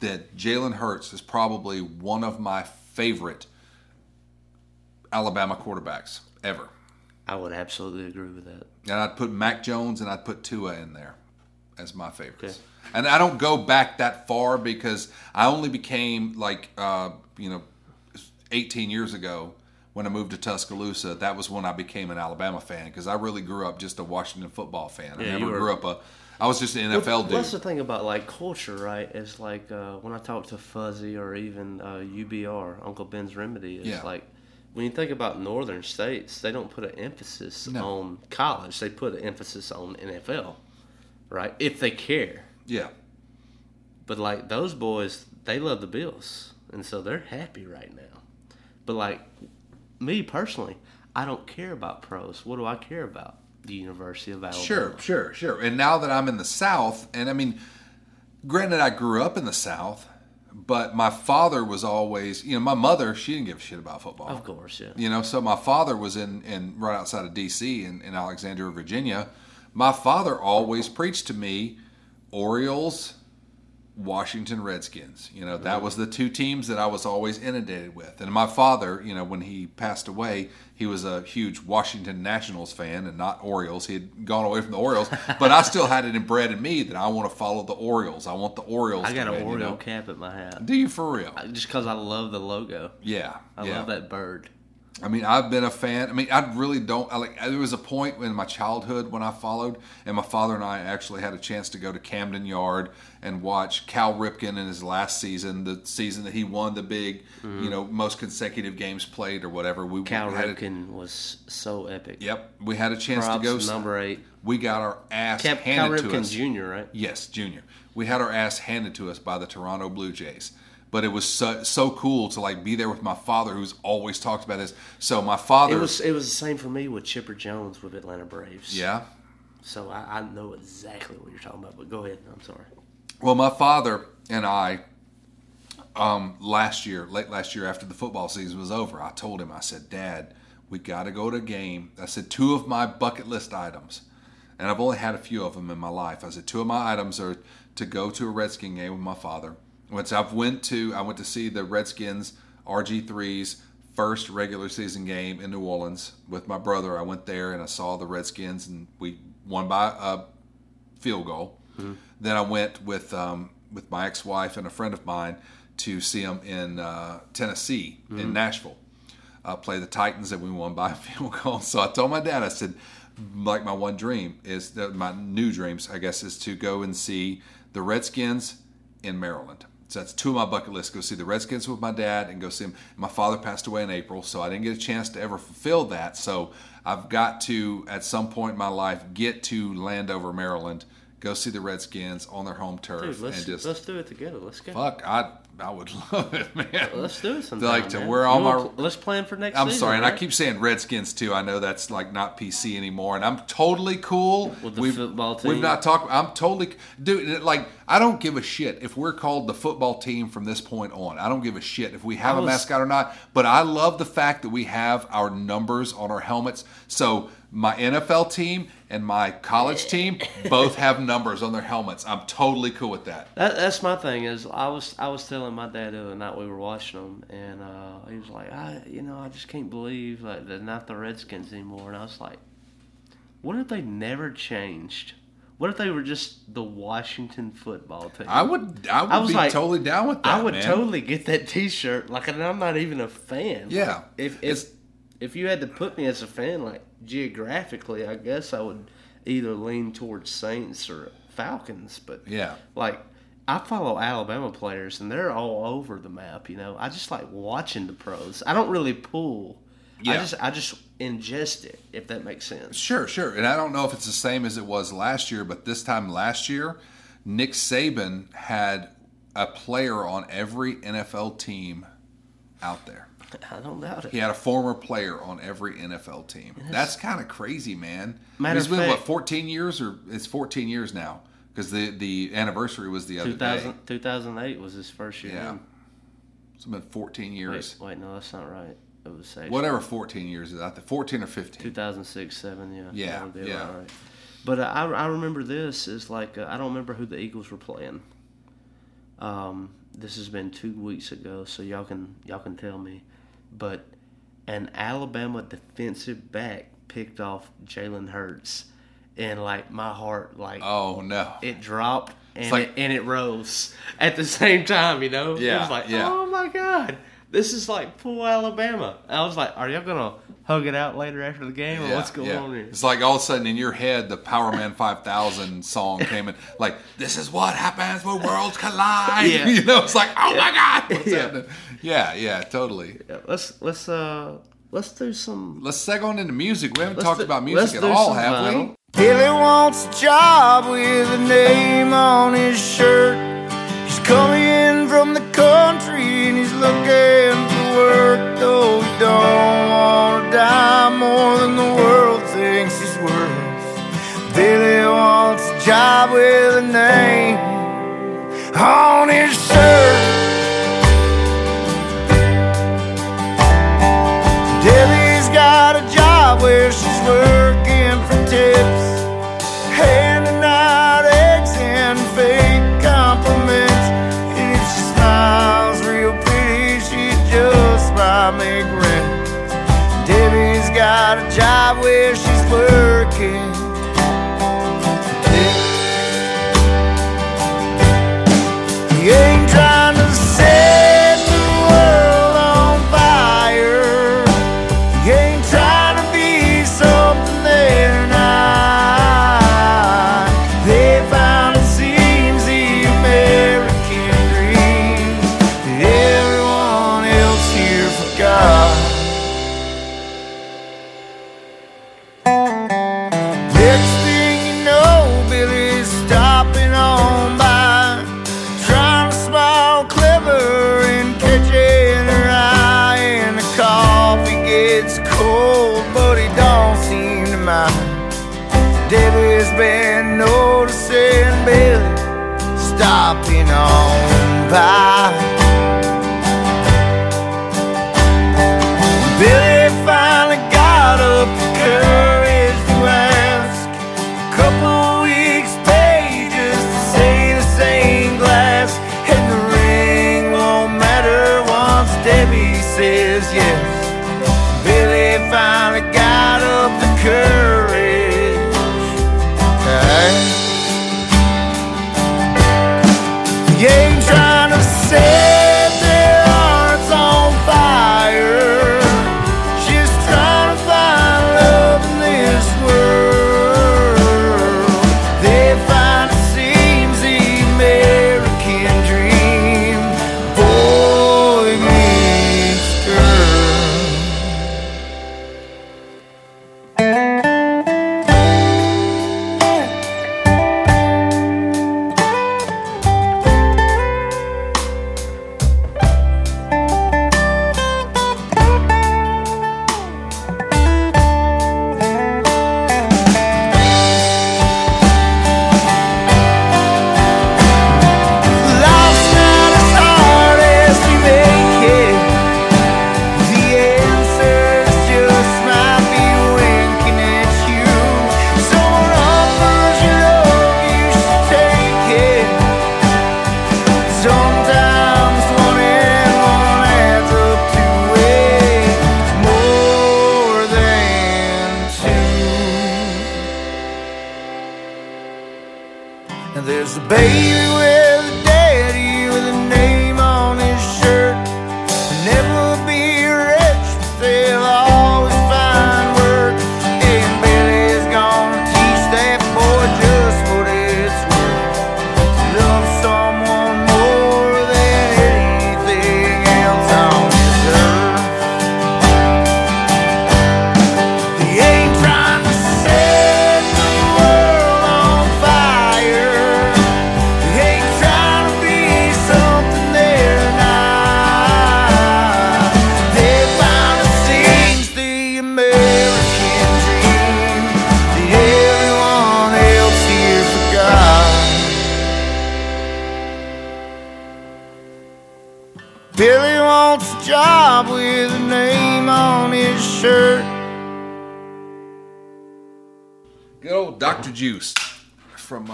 that Jalen Hurts is probably one of my favorite Alabama quarterbacks ever. I would absolutely agree with that. And I'd put Mac Jones and I'd put Tua in there as my favorites. Okay. And I don't go back that far because I only became like, uh, you know, 18 years ago when I moved to Tuscaloosa. That was when I became an Alabama fan because I really grew up just a Washington football fan. I Yeah, never were- grew up a. I was just an NFL Well, dude. That's the thing about like culture, right? It's like uh, when I talk to Fuzzy or even uh, UBR, Uncle Ben's Remedy. It's Yeah. like when you think about northern states, they don't put an emphasis No. on college. They put an emphasis on NFL, right? If they care. yeah. But like those boys, they love the Bills, and so they're happy right now. But like me personally, I don't care about pros. What do I care about? The University of Alabama. Sure, sure, sure. And now that I'm in the South, and I mean, granted, I grew up in the South, but my father was always, you know, my mother, she didn't give a shit about football. Of course, yeah. You know, so my father was in, in right outside of D.C. in, in Alexandria, Virginia. My father always preached to me Orioles, Washington Redskins. You know, that mm-hmm. was the two teams that I was always inundated with. And my father, you know, when he passed away, he was a huge Washington Nationals fan and not Orioles. He had gone away from the Orioles, but I still had it inbred in me that I want to follow the Orioles. I want the Orioles. I got an Oriole you know? cap at my hat. Do you for real? Just because I love the logo. Yeah, I yeah. love that bird. I mean, I've been a fan. I mean, I really don't. I like. There was a point in my childhood when I followed, and my father and I actually had a chance to go to Camden Yard and watch Cal Ripken in his last season, the season that he won the big, you know, most consecutive games played or whatever. We Mm-hmm. Cal a- Ripken was so epic. Yep, we had a chance Props to go. number eight. We got our ass Cap, Cal handed to Ripken us. Jr., right? Yes, junior. We had our ass handed to us by the Toronto Blue Jays. But it was so, so cool to like be there with my father, who's always talked about this. So my father, It was it was the same for me with Chipper Jones with Atlanta Braves. yeah. So I, I know exactly what you're talking about. But go ahead. I'm sorry. Well, my father and I, um, last year, late last year, after the football season was over, I told him, I said, Dad, we got to go to a game. I said, two of my bucket list items, and I've only had a few of them in my life. I said, two of my items are to go to a Redskin game with my father. Once I've went to, I went to see the Redskins RG3's first regular season game in New Orleans with my brother. I went there and I saw the Redskins, and we won by a field goal. Then I went with um, with my ex wife and a friend of mine to see them in uh, Tennessee, in Nashville, uh, play the Titans, and we won by a field goal. So I told my dad, I said, like my one dream is that my new dreams, I guess, is to go and see the Redskins in Maryland. So that's two of my bucket lists: go see the Redskins with my dad, and go see them. My father passed away in April, so I didn't get a chance to ever fulfill that. So I've got to, at some point in my life, get to Landover, Maryland, go see the Redskins on their home turf, Dude, let's and just let's do it together. Let's go. fuck. I I would love it, man. Let's do it sometime. Like to man. wear all my. let's plan for next. I'm season, sorry, and I keep saying Redskins too. I know that's like not PC anymore, and I'm totally cool With the we've, football team? We've not talked. I'm totally, dude. Like I don't give a shit if we're called the football team from this point on. I don't give a shit if we have I a was- mascot or not. But I love the fact that we have our numbers on our helmets. So my NFL team and my college team both have numbers on their helmets. I'm totally cool with that. That, that's my thing. Is I was I was telling my dad the other night we were watching them, and uh, he was like, I you know I just can't believe like they're not the Redskins anymore. And I was like, what if they never changed? What if they were just the Washington football team? I would. I would I was be like, totally down with that. I would man. totally get that T-shirt. Like, and I'm not even a fan. Yeah. Like, if It's- if you had to put me as a fan, like geographically, I guess I would either lean towards Saints or Falcons. But Yeah. like I follow Alabama players, and they're all over the map. You know, I just like watching the pros. I don't really pull. Yeah. I just I just ingest it, if that makes sense. Sure, sure. And I don't know if it's the same as it was last year, but this time last year, Nick Saban had a player on every NFL team out there. I don't doubt it. He had a former player on every NFL team. That's kind of crazy, man. Matter He's of been what 14 years, or it's 14 years now because the the anniversary was the other 2000, day. 2008 was his first year. Yeah. in. It's been 14 years. Wait, wait, no, that's not right. It was Whatever 14 years is there, 14 or 15. 2006, seven, yeah. Yeah, that yeah. right. But uh, I, I remember this is like uh, I don't remember who the Eagles were playing. Um, this has been two weeks ago, so y'all can y'all can tell me. But an Alabama defensive back picked off Jalen Hurts, and like my heart like Oh no. it dropped and like- it, and it rose at the same time. You know, it Yeah, was like, yeah. oh my god, this is like full Alabama. I was like, are y'all gonna hug it out later after the game, or Yeah, what's going yeah. on here? It's like all of a sudden in your head, the Powerman 5000 song came in. Like, this is what happens when worlds collide. Yeah. You know, it's like, oh my God, what's Yeah. happening? Yeah, yeah, totally. Yeah, let's let's uh let's do some. Let's seg on into music. We haven't Let's talked do- about music at all, have vinyl. we? Billy wants a job with a name on his shirt. He's coming in from the country and he's looking for work, though he don't want to die more than the world thinks he's worth. Billy wants a job with a name on his shirt.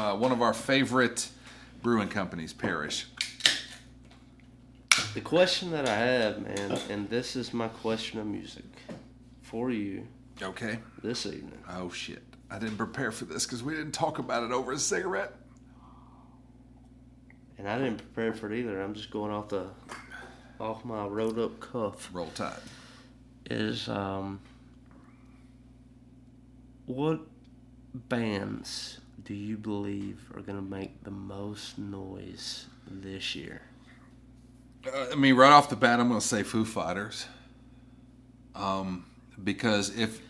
Uh, one of our favorite brewing companies, Parish. The question that I have, man, and this is my question of music for you Okay. this evening. Oh shit! I didn't prepare for this because we didn't talk about it over a cigarette. And I didn't prepare for it either. I'm just going off the off my rolled up cuff. Roll Tide. Is um what bands do you believe are gonna make the most noise this year? Uh, I mean, right off the bat, I'm going to say Foo Fighters. Um, because if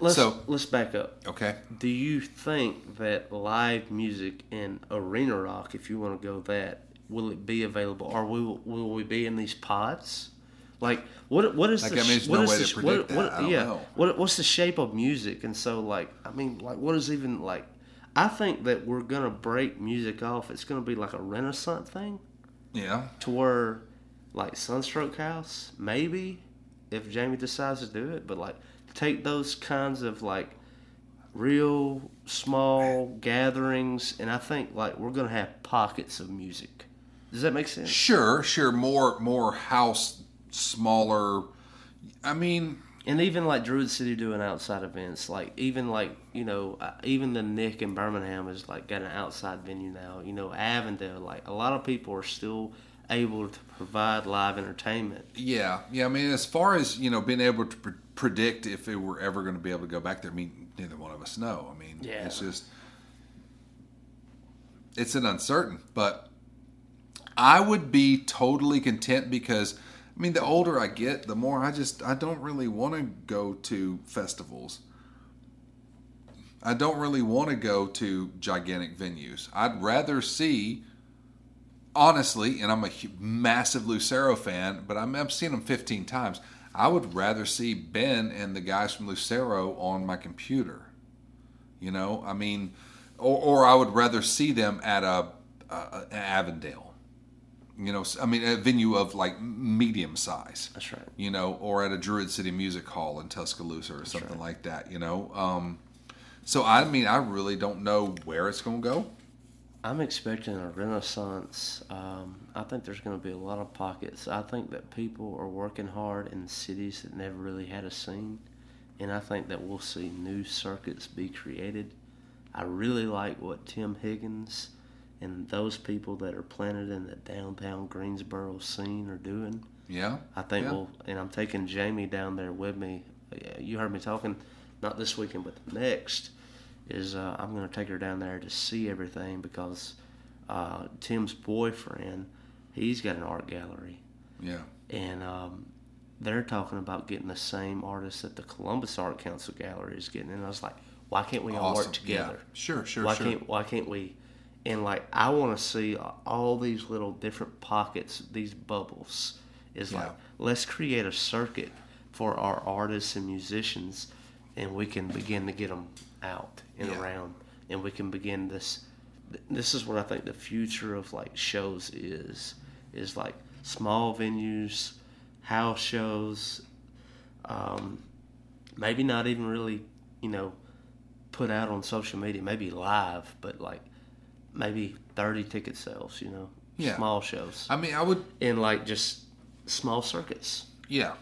Let's so, let's back up. okay, Do you think that live music and arena rock, if you want to go that, will it be available, or will will we be in these pods? Like what what is Like, the I mean, what no is way the to predict what, what, that. I don't yeah know. what what's the shape of music? And so like I mean like what is even like I think that we're gonna break music off. It's gonna be like a renaissance thing yeah, to where like Sunstroke House maybe if Jamie decides to do it, but like take those kinds of like real small gatherings, and I think like we're gonna have pockets of music. Does that make sense? sure, sure, more more house, smaller. I mean, And even like Druid City doing outside events, like even like you know, uh, even the Nick in Birmingham is like got an outside venue now. You know, Avondale, like a lot of people are still able to provide live entertainment. yeah, yeah. I mean, as far as you know, being able to pre- predict if they were ever going to be able to go back there, I mean, neither one of us know. I mean, Yeah. it's just it's an uncertain, but I would be totally content because I mean, the older I get, the more I just I don't really want to go to festivals. I don't really want to go to gigantic venues. I'd rather see, honestly, and I'm a massive Lucero fan, but I'm, I've seen them 15 times. I would rather see Ben and the guys from Lucero on my computer. You know, I mean, or, or I would rather see them at a, a, a Avondale. You know, I mean, a venue of like medium size That's right. you know, or at a Druid City Music Hall in Tuscaloosa or something like that, you know. Um, so I mean, I really don't know where it's going to go. I'm expecting a renaissance. Um, I think there's going to be a lot of pockets. I think that people are working hard in cities that never really had a scene, and I think that we'll see new circuits be created. I really like what Tim Higgins and those people that are planted in the downtown Greensboro scene are doing. Yeah, I think Yeah. we'll, and I'm taking Jamie down there with me. You heard me talking, not this weekend, but the next. Is uh, I'm going to take her down there to see everything because uh, Tim's boyfriend, he's got an art gallery, yeah, and um, they're talking about getting the same artist that the Columbus Art Council gallery is getting. And I was like, why can't we all Awesome. work together? Yeah. Sure, sure, why sure. Can't, why can't we? And like, I want to see all these little different pockets, these bubbles. Is like, let's create a circuit for our artists and musicians, and we can begin to get them out and Yeah. around, and we can begin this. This is what I think the future of like shows is, is like small venues, house shows, um, maybe not even really, you know, put out on social media, maybe live, but like maybe 30 ticket sales, you know, Yeah. small shows I mean, I would, in like just small circuits. yeah,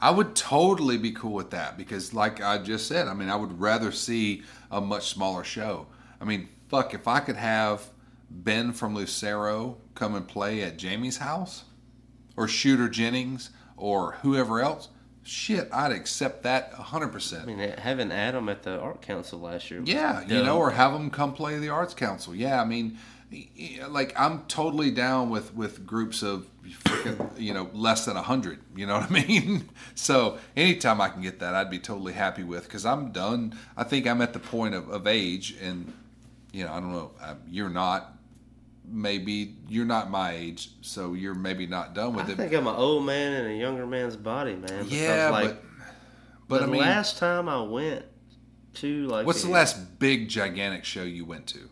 I would totally be cool with that because, like I just said, I mean, I would rather see a much smaller show. I mean, fuck, if I could have Ben from Lucero come and play at Jamie's house, or Shooter Jennings, or whoever else, shit, I'd accept that hundred percent. I mean, having Adam at the art council last year. Yeah, you know, or have them come play the arts council. Yeah, I mean, like I'm totally down with with groups of freaking you know less than a hundred. You know what I mean? So anytime I can get that, I'd be totally happy with because I'm done. I think I'm at the point of, of age, and you know, I don't know, you're not. Maybe you're not my age, so you're maybe not done with I it. I think I'm an old man in a younger man's body, man. yeah, like, but but the I mean, last time I went to like, what's the a- last big gigantic show you went to?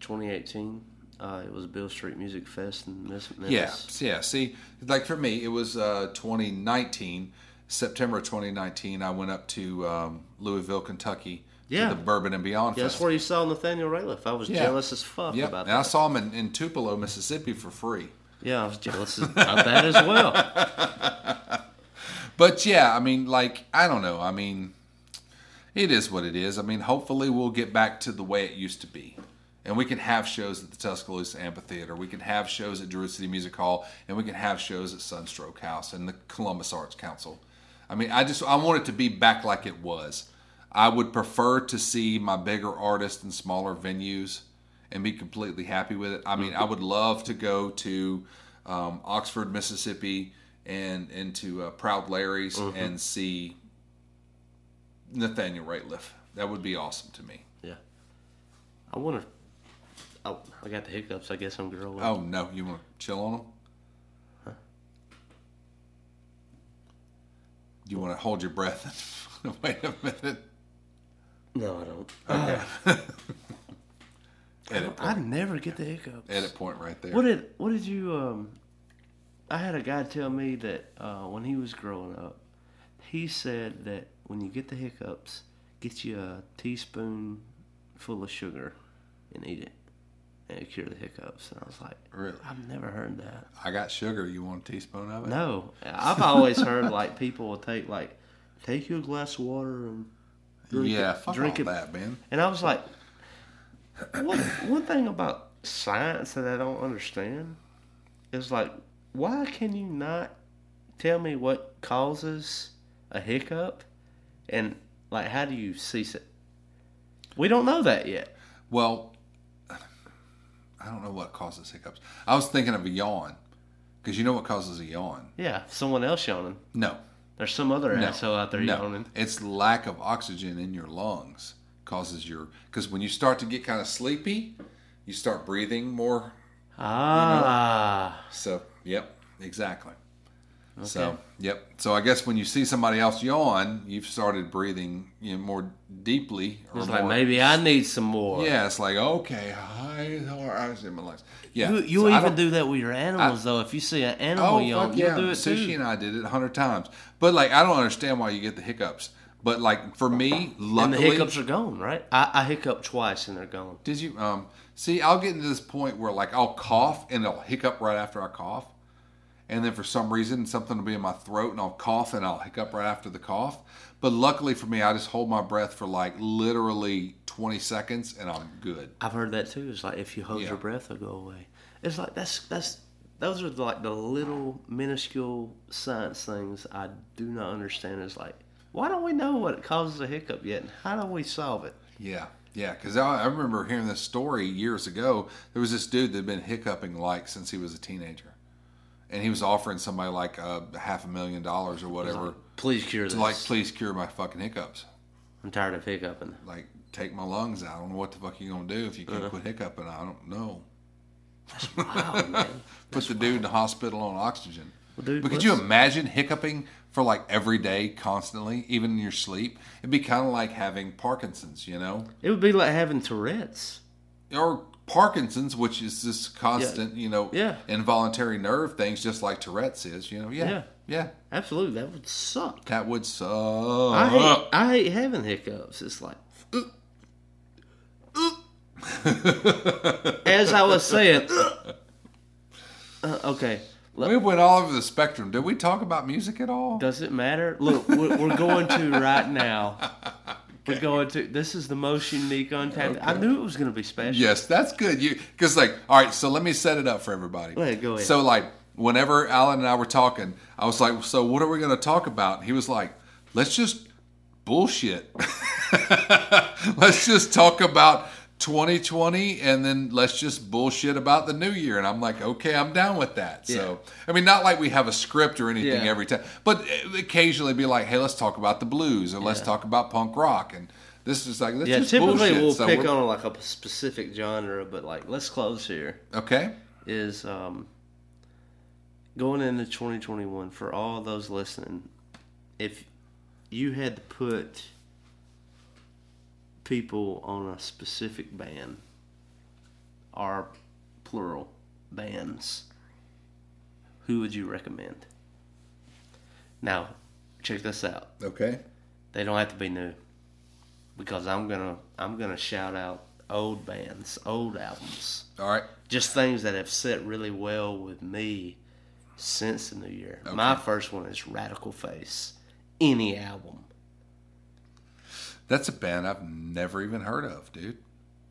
2018. Uh, it was Beale Street Music Fest in Miss Yeah, Memphis. yeah. See, like for me, it was uh, 2019, September 2019. I went up to um, Louisville, Kentucky, Yeah. the Bourbon and Beyond Yeah, that's where you saw Nathaniel Rateliff. I was Yeah. jealous as fuck Yep, about and I saw him in, in Tupelo, Mississippi, for free. yeah, I was jealous about that as well. But yeah, I mean, like I don't know. I mean, it is what it is. I mean, hopefully we'll get back to the way it used to be. And we can have shows at the Tuscaloosa Amphitheater. We can have shows at Druid City Music Hall, and we can have shows at Sunstroke House and the Columbus Arts Council. I mean, I just I want it to be back like it was. I would prefer to see my bigger artists in smaller venues and be completely happy with it. I mean, I would love to go to um, Oxford, Mississippi, and into uh, Proud Larry's and see Nathaniel Rateliff. That would be awesome to me. yeah, I want to. Oh, I got the hiccups. I guess I'm growing. Oh no, you want to chill on them? You want to hold your breath? and Wait a minute. No, I don't. Okay. Edit I point. never get the hiccups. Edit point right there. What did What did you? Um, I had a guy tell me that uh, when he was growing up, he said that when you get the hiccups, get you a teaspoon full of sugar and eat it, and it cure the hiccups. And I was like, Really? I've never heard that. I got sugar. You want a teaspoon of it? No, I've always heard like people will take like take you a glass of water and drink yeah, it, fuck drink all it. that, man. And I was like, one, one thing about science that I don't understand is like, why can you not tell me what causes a hiccup and like how do you cease it? We don't know that yet. Well, I don't know what causes hiccups. I was thinking of a yawn, because you know what causes a yawn? Yeah, someone else yawning. No, There's some other no, asshole out there no. yawning. It's lack of oxygen in your lungs causes your. Because when you start to get kind of sleepy, you start breathing more. Ah, So, yep, exactly. So, yep. So I guess when you see somebody else yawn, you've started breathing you know, more deeply. Or it's like maybe I need some more. Yeah, it's like okay, hi, how are I in my lungs? Yeah, You, you so even don't- that with your animals though. If you see an animal Oh, yawn, fuck you'll yeah. do it Sushi too. and I did it a hundred times. But like, I don't understand why you get the hiccups. But like for me, And luckily, the hiccups are gone, right? I, I hiccup twice and they're gone. did you um see? I'll get into this point where like I'll cough and I'll hiccup right after I cough, and then for some reason something will be in my throat and I'll cough and I'll hiccup right after the cough. But luckily for me, I just hold my breath for like literally twenty seconds and I'm good. I've heard that too. It's like if you hold Yeah. your breath, it'll go away. It's like that's that's those are like the little minuscule science things I do not understand. It's like why don't we know what causes a hiccup yet? And how do we solve it? Yeah, yeah. Because I, I remember hearing this story years ago. There was this dude that had been hiccuping like since he was a teenager, and he was offering somebody like a half a million dollars or whatever Please cure this. like, please cure my fucking hiccups. I'm tired of hiccuping. Like, take my lungs out. I don't know what the fuck you gonna do if you Uh-huh. can't quit hiccuping. I don't know. Wow, man. Put the dude in the hospital on oxygen. Well, dude, but could you imagine hiccuping for like every day, constantly, even in your sleep? It'd be kind of like having Parkinson's, you know? It would be like having Tourette's. or Parkinson's, which is this constant, you know, Yeah. involuntary nerve things, just like Tourette's is, you know. Yeah, Yeah. yeah, Absolutely, that would suck. that would suck. I hate, I hate having hiccups. It's like, uh, uh. as I was saying, uh, uh okay. Look, we went all over the spectrum. Did we talk about music at all? does it matter? Look, we're, we're going to right now. We're going to. This is the most unique untapped. I knew it was going to be special. Yes, that's good. You because like, all right. So let me set it up for everybody. Go ahead, go ahead. So like, whenever Alan and I were talking, I was like, "So what are we going to talk about?" He was like, "Let's just bullshit. let's just talk about 2020, and then let's just bullshit about the new year." And I'm like, "Okay, I'm down with that." So I mean, not like we have a script or anything Yeah. every time, but occasionally be like, "Hey, let's talk about the blues, or let's talk about punk rock." And this is like, Yeah, just typically bullshit. we'll So pick on like a specific genre, but like let's close here. Okay. Is um, going into 2021 for all those listening. If you had to put people on a specific band, are plural bands, who would you recommend? Now, check this out. Okay. They don't have to be new. Because I'm gonna I'm gonna shout out old bands, old albums. All right. Just things that have set really well with me since the new year. My first one is Radical Face. Any album. That's a band I've never even heard of, dude.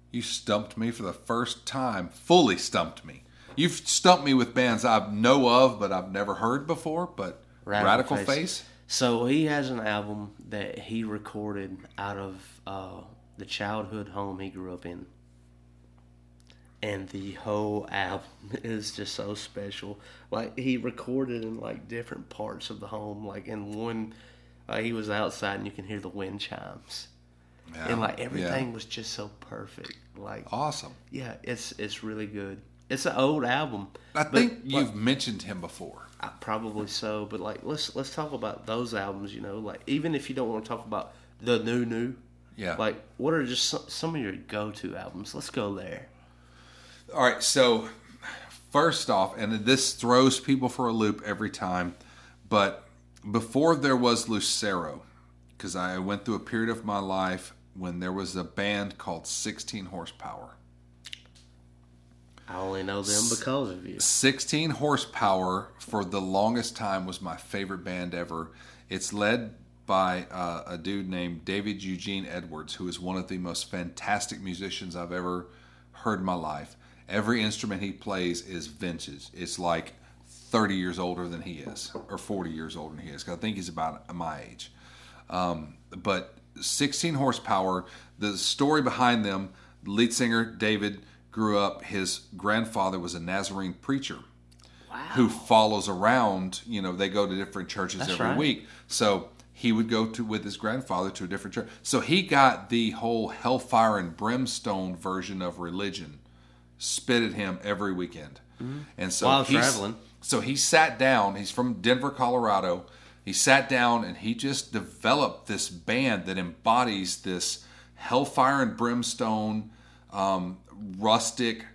You stumped me for the first time, fully stumped me. You've stumped me with bands I know of, but I've never heard before. But Radical, Face. So he has an album that he recorded out of uh, the childhood home he grew up in. And the whole album is just so special. Like he recorded in like different parts of the home. Like in one, uh, he was outside and you can hear the wind chimes. Yeah, and like yeah. everything was just so perfect. Like Awesome. yeah, it's it's really good. It's an old album. I think you've mentioned him before. uh, probably so, but like let's let's talk about those albums. You know, like even if you don't want to talk about the new new, Yeah. like what are just some, some of your go to albums? Let's go there. All right, so first off, and this throws people for a loop every time, but before there was Lucero, because I went through a period of my life when there was a band called 16 Horsepower. I only know them because of you. 16 Horsepower for the longest time was my favorite band ever. It's led by uh, a dude named David Eugene Edwards, who is one of the most fantastic musicians I've ever heard in my life. Every instrument he plays is vintage. It's like 30 years older than he is, or 40 years older than he is. I think he's about my age. Um, but 16 horsepower. The story behind them, lead singer David grew up. His grandfather was a Nazarene preacher who follows around. You know, they go to different churches That's every right. week. So he would go to with his grandfather to a different church. So he got the whole hellfire and brimstone version of religion spit at him every weekend. And so Mm-hmm. While he's- traveling. so he sat down. He's from Denver, Colorado. He sat down and he just developed this band that embodies this hellfire and brimstone, um, rustic,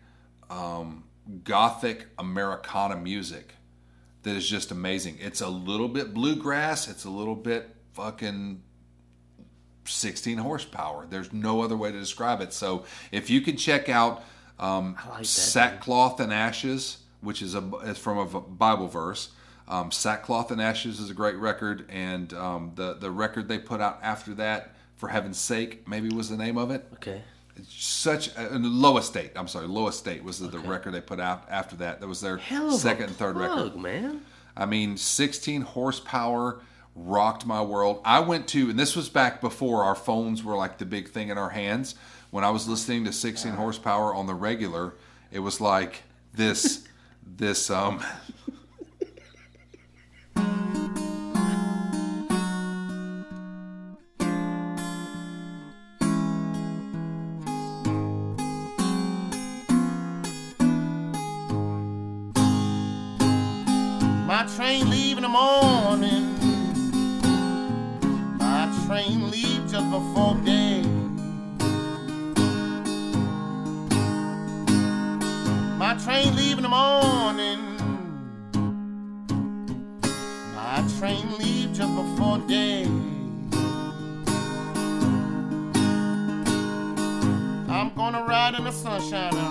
um, gothic Americana music that is just amazing. It's a little bit bluegrass. It's a little bit fucking 16 horsepower. There's no other way to describe it. So if you can check out um, like Sackcloth and Ashes, which is a is from a Bible verse. Um, Sackcloth and Ashes is a great record, and um, the the record they put out after that, for heaven's sake, maybe was the name of it. Okay. Such a, Low Estate. I'm sorry, Low Estate was the, the record they put out after that. That was their second and third plug, record. man. I mean, 16 horsepower rocked my world. I went to, and this was back before our phones were like the big thing in our hands. When I was listening to 16 horsepower on the regular, it was like this, this, um, train leave in the morning. My train leave just before day. My train leave in the morning. My train leave just before day. I'm gonna ride in the sunshine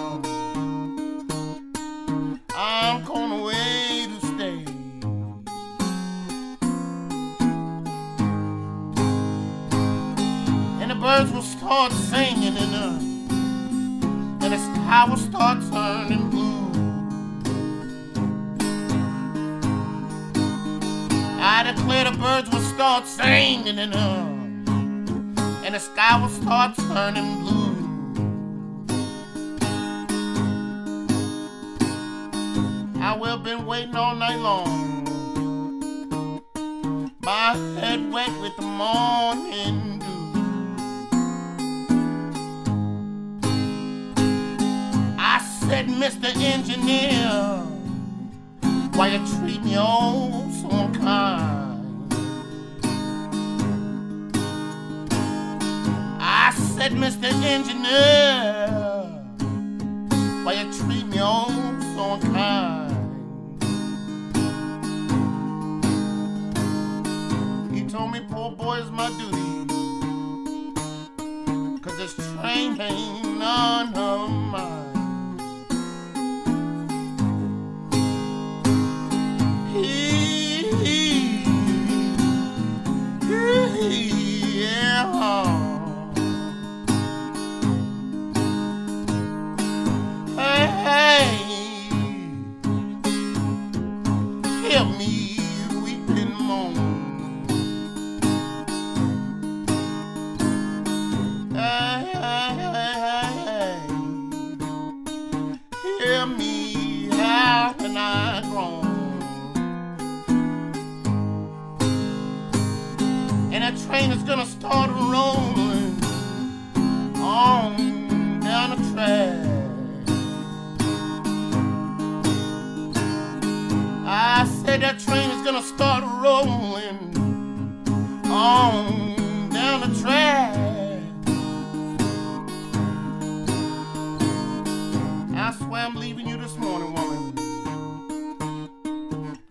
I swear I'm leaving you this morning, woman.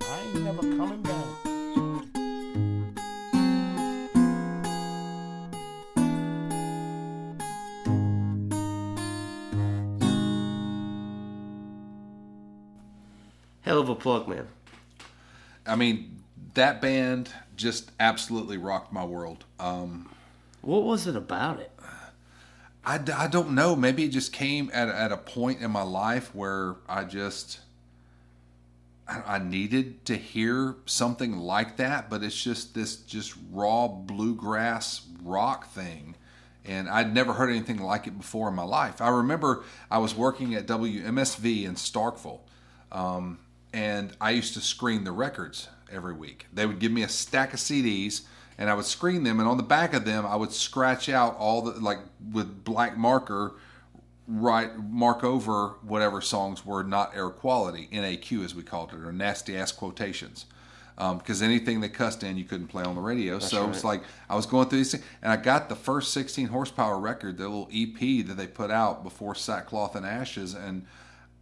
I ain't never coming back. Hell of a plug, man. I mean, that band just absolutely rocked my world. Um, What was it about it? I, I don't know. Maybe it just came at, at a point in my life where I just I, I needed to hear something like that. But it's just this just raw bluegrass rock thing, and I'd never heard anything like it before in my life. I remember I was working at WMSV in Starkville, um, and I used to screen the records every week. They would give me a stack of CDs, and I would screen them, and on the back of them, I would scratch out all the like with black marker, write mark over whatever songs were not air quality, NAQ as we called it, or nasty ass quotations. Um, because anything they cussed in, you couldn't play on the radio. so it was like I was going through these things, and I got the first 16 horsepower record, the little EP that they put out before Sackcloth and Ashes, and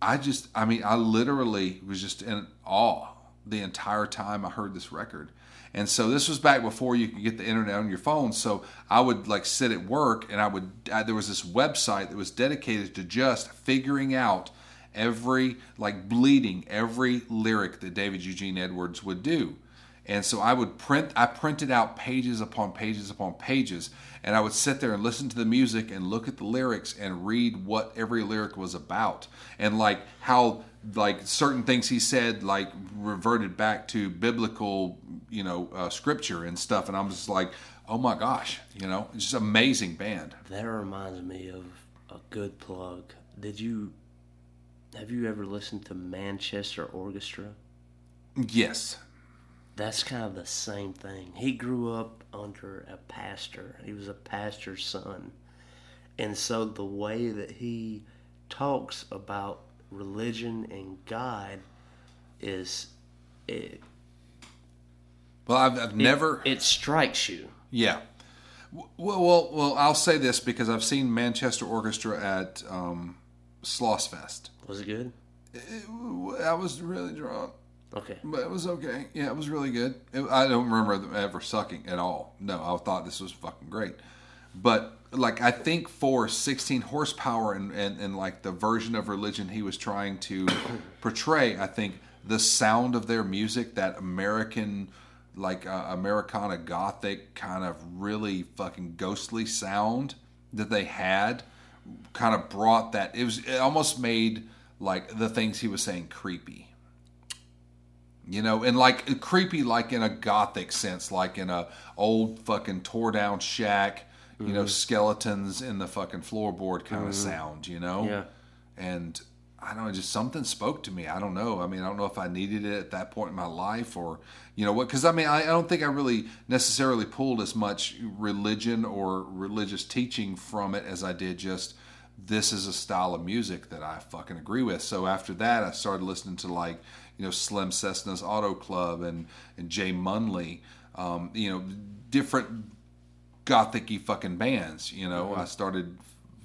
I just, I mean, I literally was just in awe the entire time I heard this record. And so this was back before you could get the internet on your phone. So I would like sit at work and I would, I, there was this website that was dedicated to just figuring out every, like bleeding every lyric that David Eugene Edwards would do. And so I would print, I printed out pages upon pages upon pages, and I would sit there and listen to the music and look at the lyrics and read what every lyric was about, and like how like certain things he said like reverted back to biblical, you know, uh, scripture and stuff. And I'm just like, oh my gosh, you know, it's just amazing band. That reminds me of a good plug. Did you have you ever listened to Manchester Orchestra? Yes, That's kind of the same thing. He grew up under a pastor. He was a pastor's son. And so the way that he talks about religion and God is it well, I've, I've never. it strikes you. Yeah. Well, well, well, I'll say this because I've seen Manchester Orchestra at um, Slossfest. Was it good? I was really drunk, Okay. but it was okay. Yeah, it was really good. It, I don't remember them ever sucking at all. No, I thought this was fucking great. But like, I think for 16 horsepower and, and, and like the version of religion he was trying to portray, I think the sound of their music, that American like uh, Americana Gothic kind of really fucking ghostly sound that they had kind of brought that it was it almost made like the things he was saying creepy. You know and like creepy like in a gothic sense like in a old fucking tore down shack you know skeletons in the fucking floorboard kind of sound you know Yeah. and I don't know, just something spoke to me. I don't know. I mean, I don't know if I needed it at that point in my life or, you know, what, because I mean, I, I don't think I really necessarily pulled as much religion or religious teaching from it as I did just this is a style of music that I fucking agree with. So after that, I started listening to like, you know, Slim Cessna's Auto Club and, and Jay Munly, um, you know, different gothic-y fucking bands, you know. Mm-hmm. I started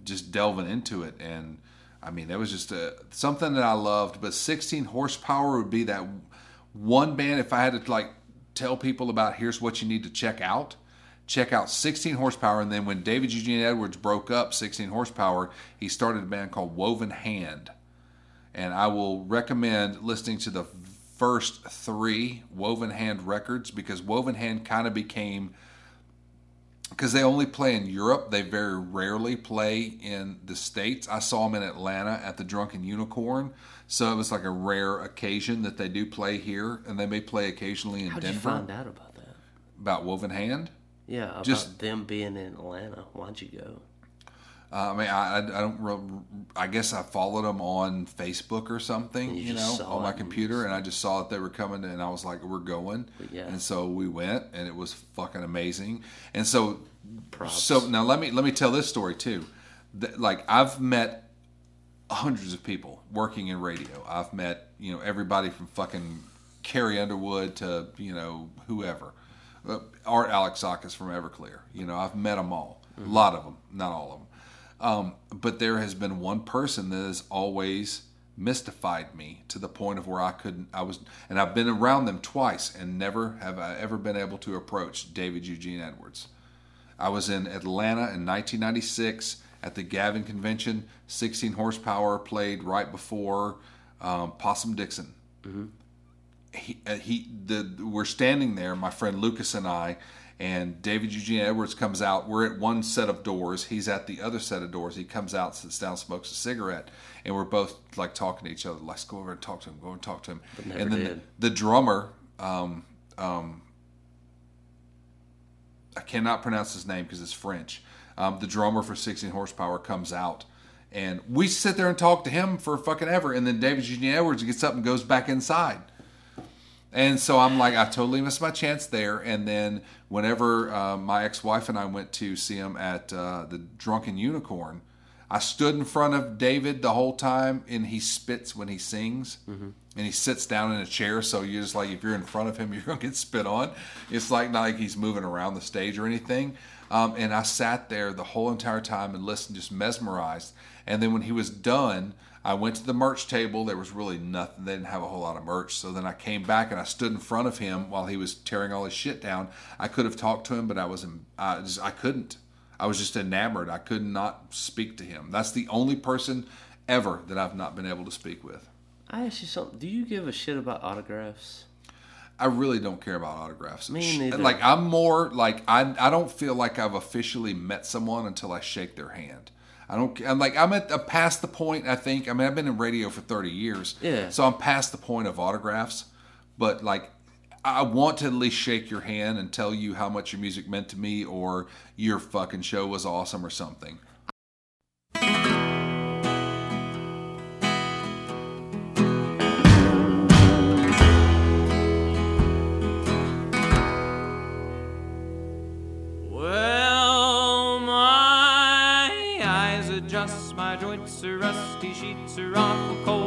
just delving into it and I mean, that was just a, something that I loved. But 16 horsepower would be that one band. If I had to like tell people about, here's what you need to check out. Check out 16 horsepower, and then when David Eugene Edwards broke up 16 horsepower, he started a band called Woven Hand, and I will recommend listening to the first three Woven Hand records because Woven Hand kind of became because they only play in Europe. They very rarely play in the States. I saw them in Atlanta at the Drunken Unicorn. So it was like a rare occasion that they do play here, and they may play occasionally in Denver. How'd you find out about that? About Woven Hand? Yeah, about Just- them being in Atlanta. Why'd you go? Uh, I mean, I, I, don't. I guess I followed them on Facebook or something, you you, know, on my computer, and I just saw that they were coming, and I was like, "We're going," Yeah. and so we went, and it was fucking amazing. And so, Props. so now let me let me tell this story too. That, like I've met hundreds of people working in radio. I've met you know everybody from fucking Carrie Underwood to you know whoever. Uh, Art Alexakis from Everclear. You know I've met them all. A lot of them, not all of them. Um, but there has been one person that has always mystified me to the point of where I couldn't. I was, and I've been around them twice, and never have I ever been able to approach David Eugene Edwards. I was in Atlanta in 1996 at the Gavin Convention. 16 horsepower played right before um, Possum Dixon. He, uh, he, the we're standing there, my friend Lucas and I, and David Eugene Edwards comes out. We're at one set of doors. He's at the other set of doors. He comes out, sits down, smokes a cigarette, and we're both like talking to each other. Let's go over and talk to him. Go and talk to him. and then did. The, the drummer, um, um, I cannot pronounce his name because it's French. Um, the drummer for 16 horsepower comes out, and we sit there and talk to him for fucking ever. And then David Eugene Edwards gets up and goes back inside. And so I'm like, I totally missed my chance there. And then whenever uh, my ex-wife and I went to see him at uh, the Drunken Unicorn, I stood in front of David the whole time, and he spits when he sings, and he sits down in a chair. So you're just like, if you're in front of him, you're gonna get spit on. It's like not like he's moving around the stage or anything. Um, and I sat there the whole entire time and listened, just mesmerized. And then when he was done, I went to the merch table. There was really nothing. They didn't have a whole lot of merch. So then I came back and I stood in front of him while he was tearing all his shit down. I could have talked to him, but I was I just I couldn't. I was just enamored. I could not speak to him. That's the only person ever that I've not been able to speak with. I ask you something. Do you give a shit about autographs? I really don't care about autographs. Me neither. Like I'm more like I I don't feel like I've officially met someone until I shake their hand. I don't. I'm like I'm at past the point. I think. I mean, I've been in radio for 30 years. Yeah. So I'm past the point of autographs, but like. I want to at least shake your hand and tell you how much your music meant to me, or your fucking show was awesome, or something. Awful cold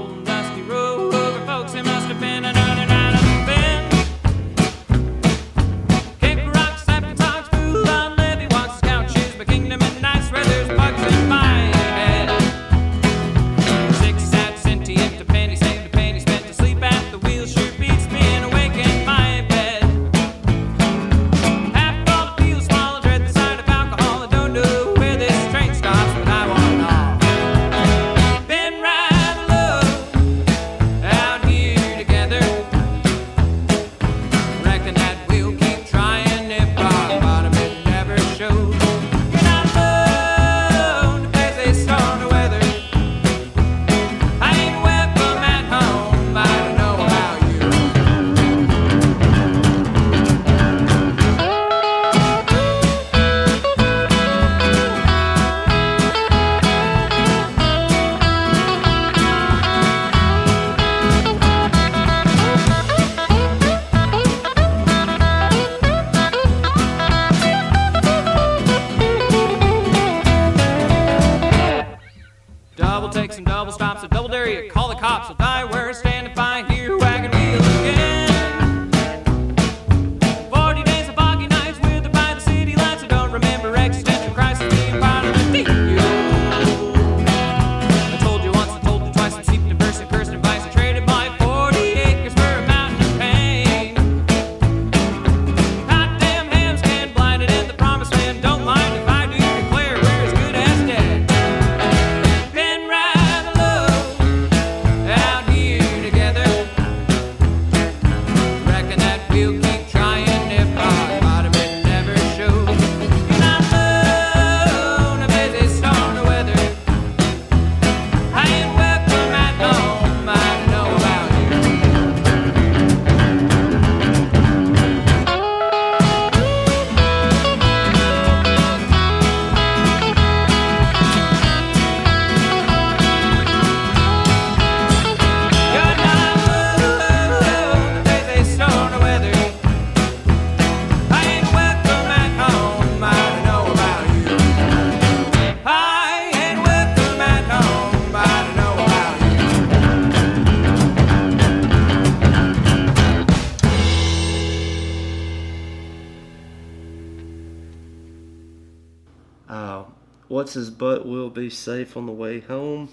his butt will be safe on the way home?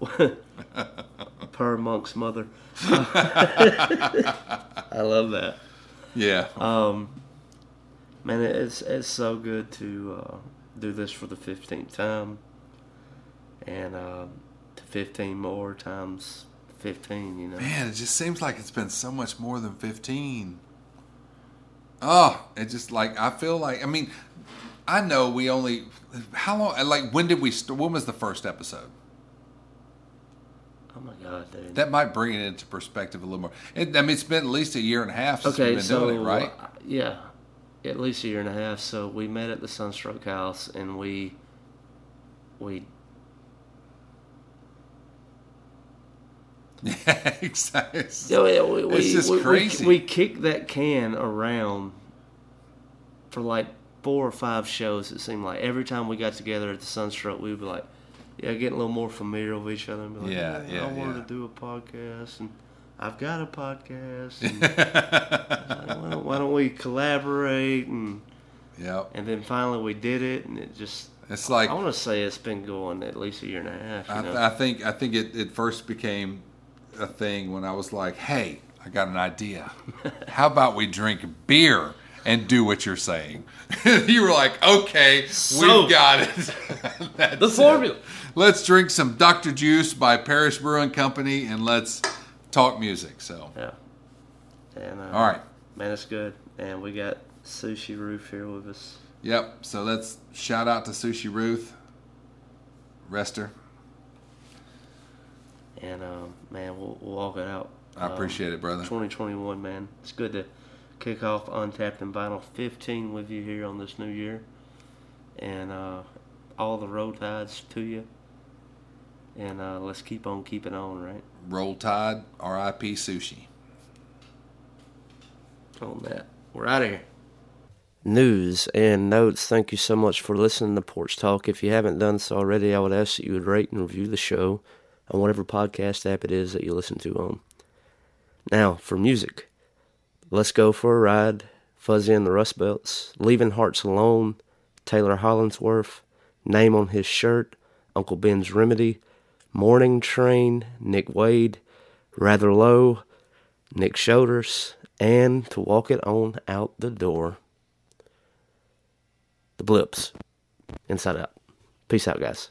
per Monk's mother. I love that. Yeah. Um, man, it's it's so good to uh, do this for the fifteenth time, and uh, to fifteen more times fifteen. You know, Man, it just seems like it's been so much more than 15. Oh, it just like, I feel like, I mean, I know we only, how long, like, when did we, when was the first episode? oh my god, dude. That might bring it into perspective a little more. It, I mean, it's been at least a year and a half since okay, we've been so doing it, right? uh, yeah, at least a year and a half. So we met at the Sunstroke House, and we we Yeah, exactly. It's, Yeah, yeah, we, it's we, just we, we- crazy. We, kicked that can around for like four or five shows. It seemed like every time we got together at the Sunstroke, we would be like, "Yeah, getting a little more familiar with each other." And be like, Yeah, "Hey, yeah, I wanted yeah. to do a podcast, and I've got a podcast. And like, why, don't, why don't we collaborate?" And yep. and then finally we did it, and it just. It's like, I want to say it's been going at least a year and a half. You I, th- I think I think it, it first became a thing when I was like, "Hey, I got an idea. How about we drink beer and do what you're saying?" you were like, "Okay, So- we've got it." The it. formula. Let's drink some Dr. Juice by Parish Brewing Company and let's talk music. So, Yeah. And uh, all right, Man, it's good. And we got Sushi Ruth here with us. yep. So let's shout out to Sushi Ruth, Rester. And um, man, we'll, we'll walk it out. I Um, appreciate it, brother. 2021, man. It's good to kick off Untapped and Vinyl 15 with you here on this new year. And uh, all the road tides to you. And uh, let's keep on keeping on, right? Roll Tide, R.I.P. Sushi. On that. We're out of here. News and notes. Thank you so much for listening to Porch Talk. If you haven't done so already, I would ask that you would rate and review the show on whatever podcast app it is that you listen to on. Now, for music. Let's Go for a Ride, Fuzzy and the Rust Belts, Leaving Hearts Alone, Taylor Hollingsworth, Name on His Shirt, Uncle Ben's Remedy, Morning Train, Nick Wade, Rather Low, Nick Shoulders, and To Walk It On Out the Door. The Blips. Inside Out. Peace out, guys.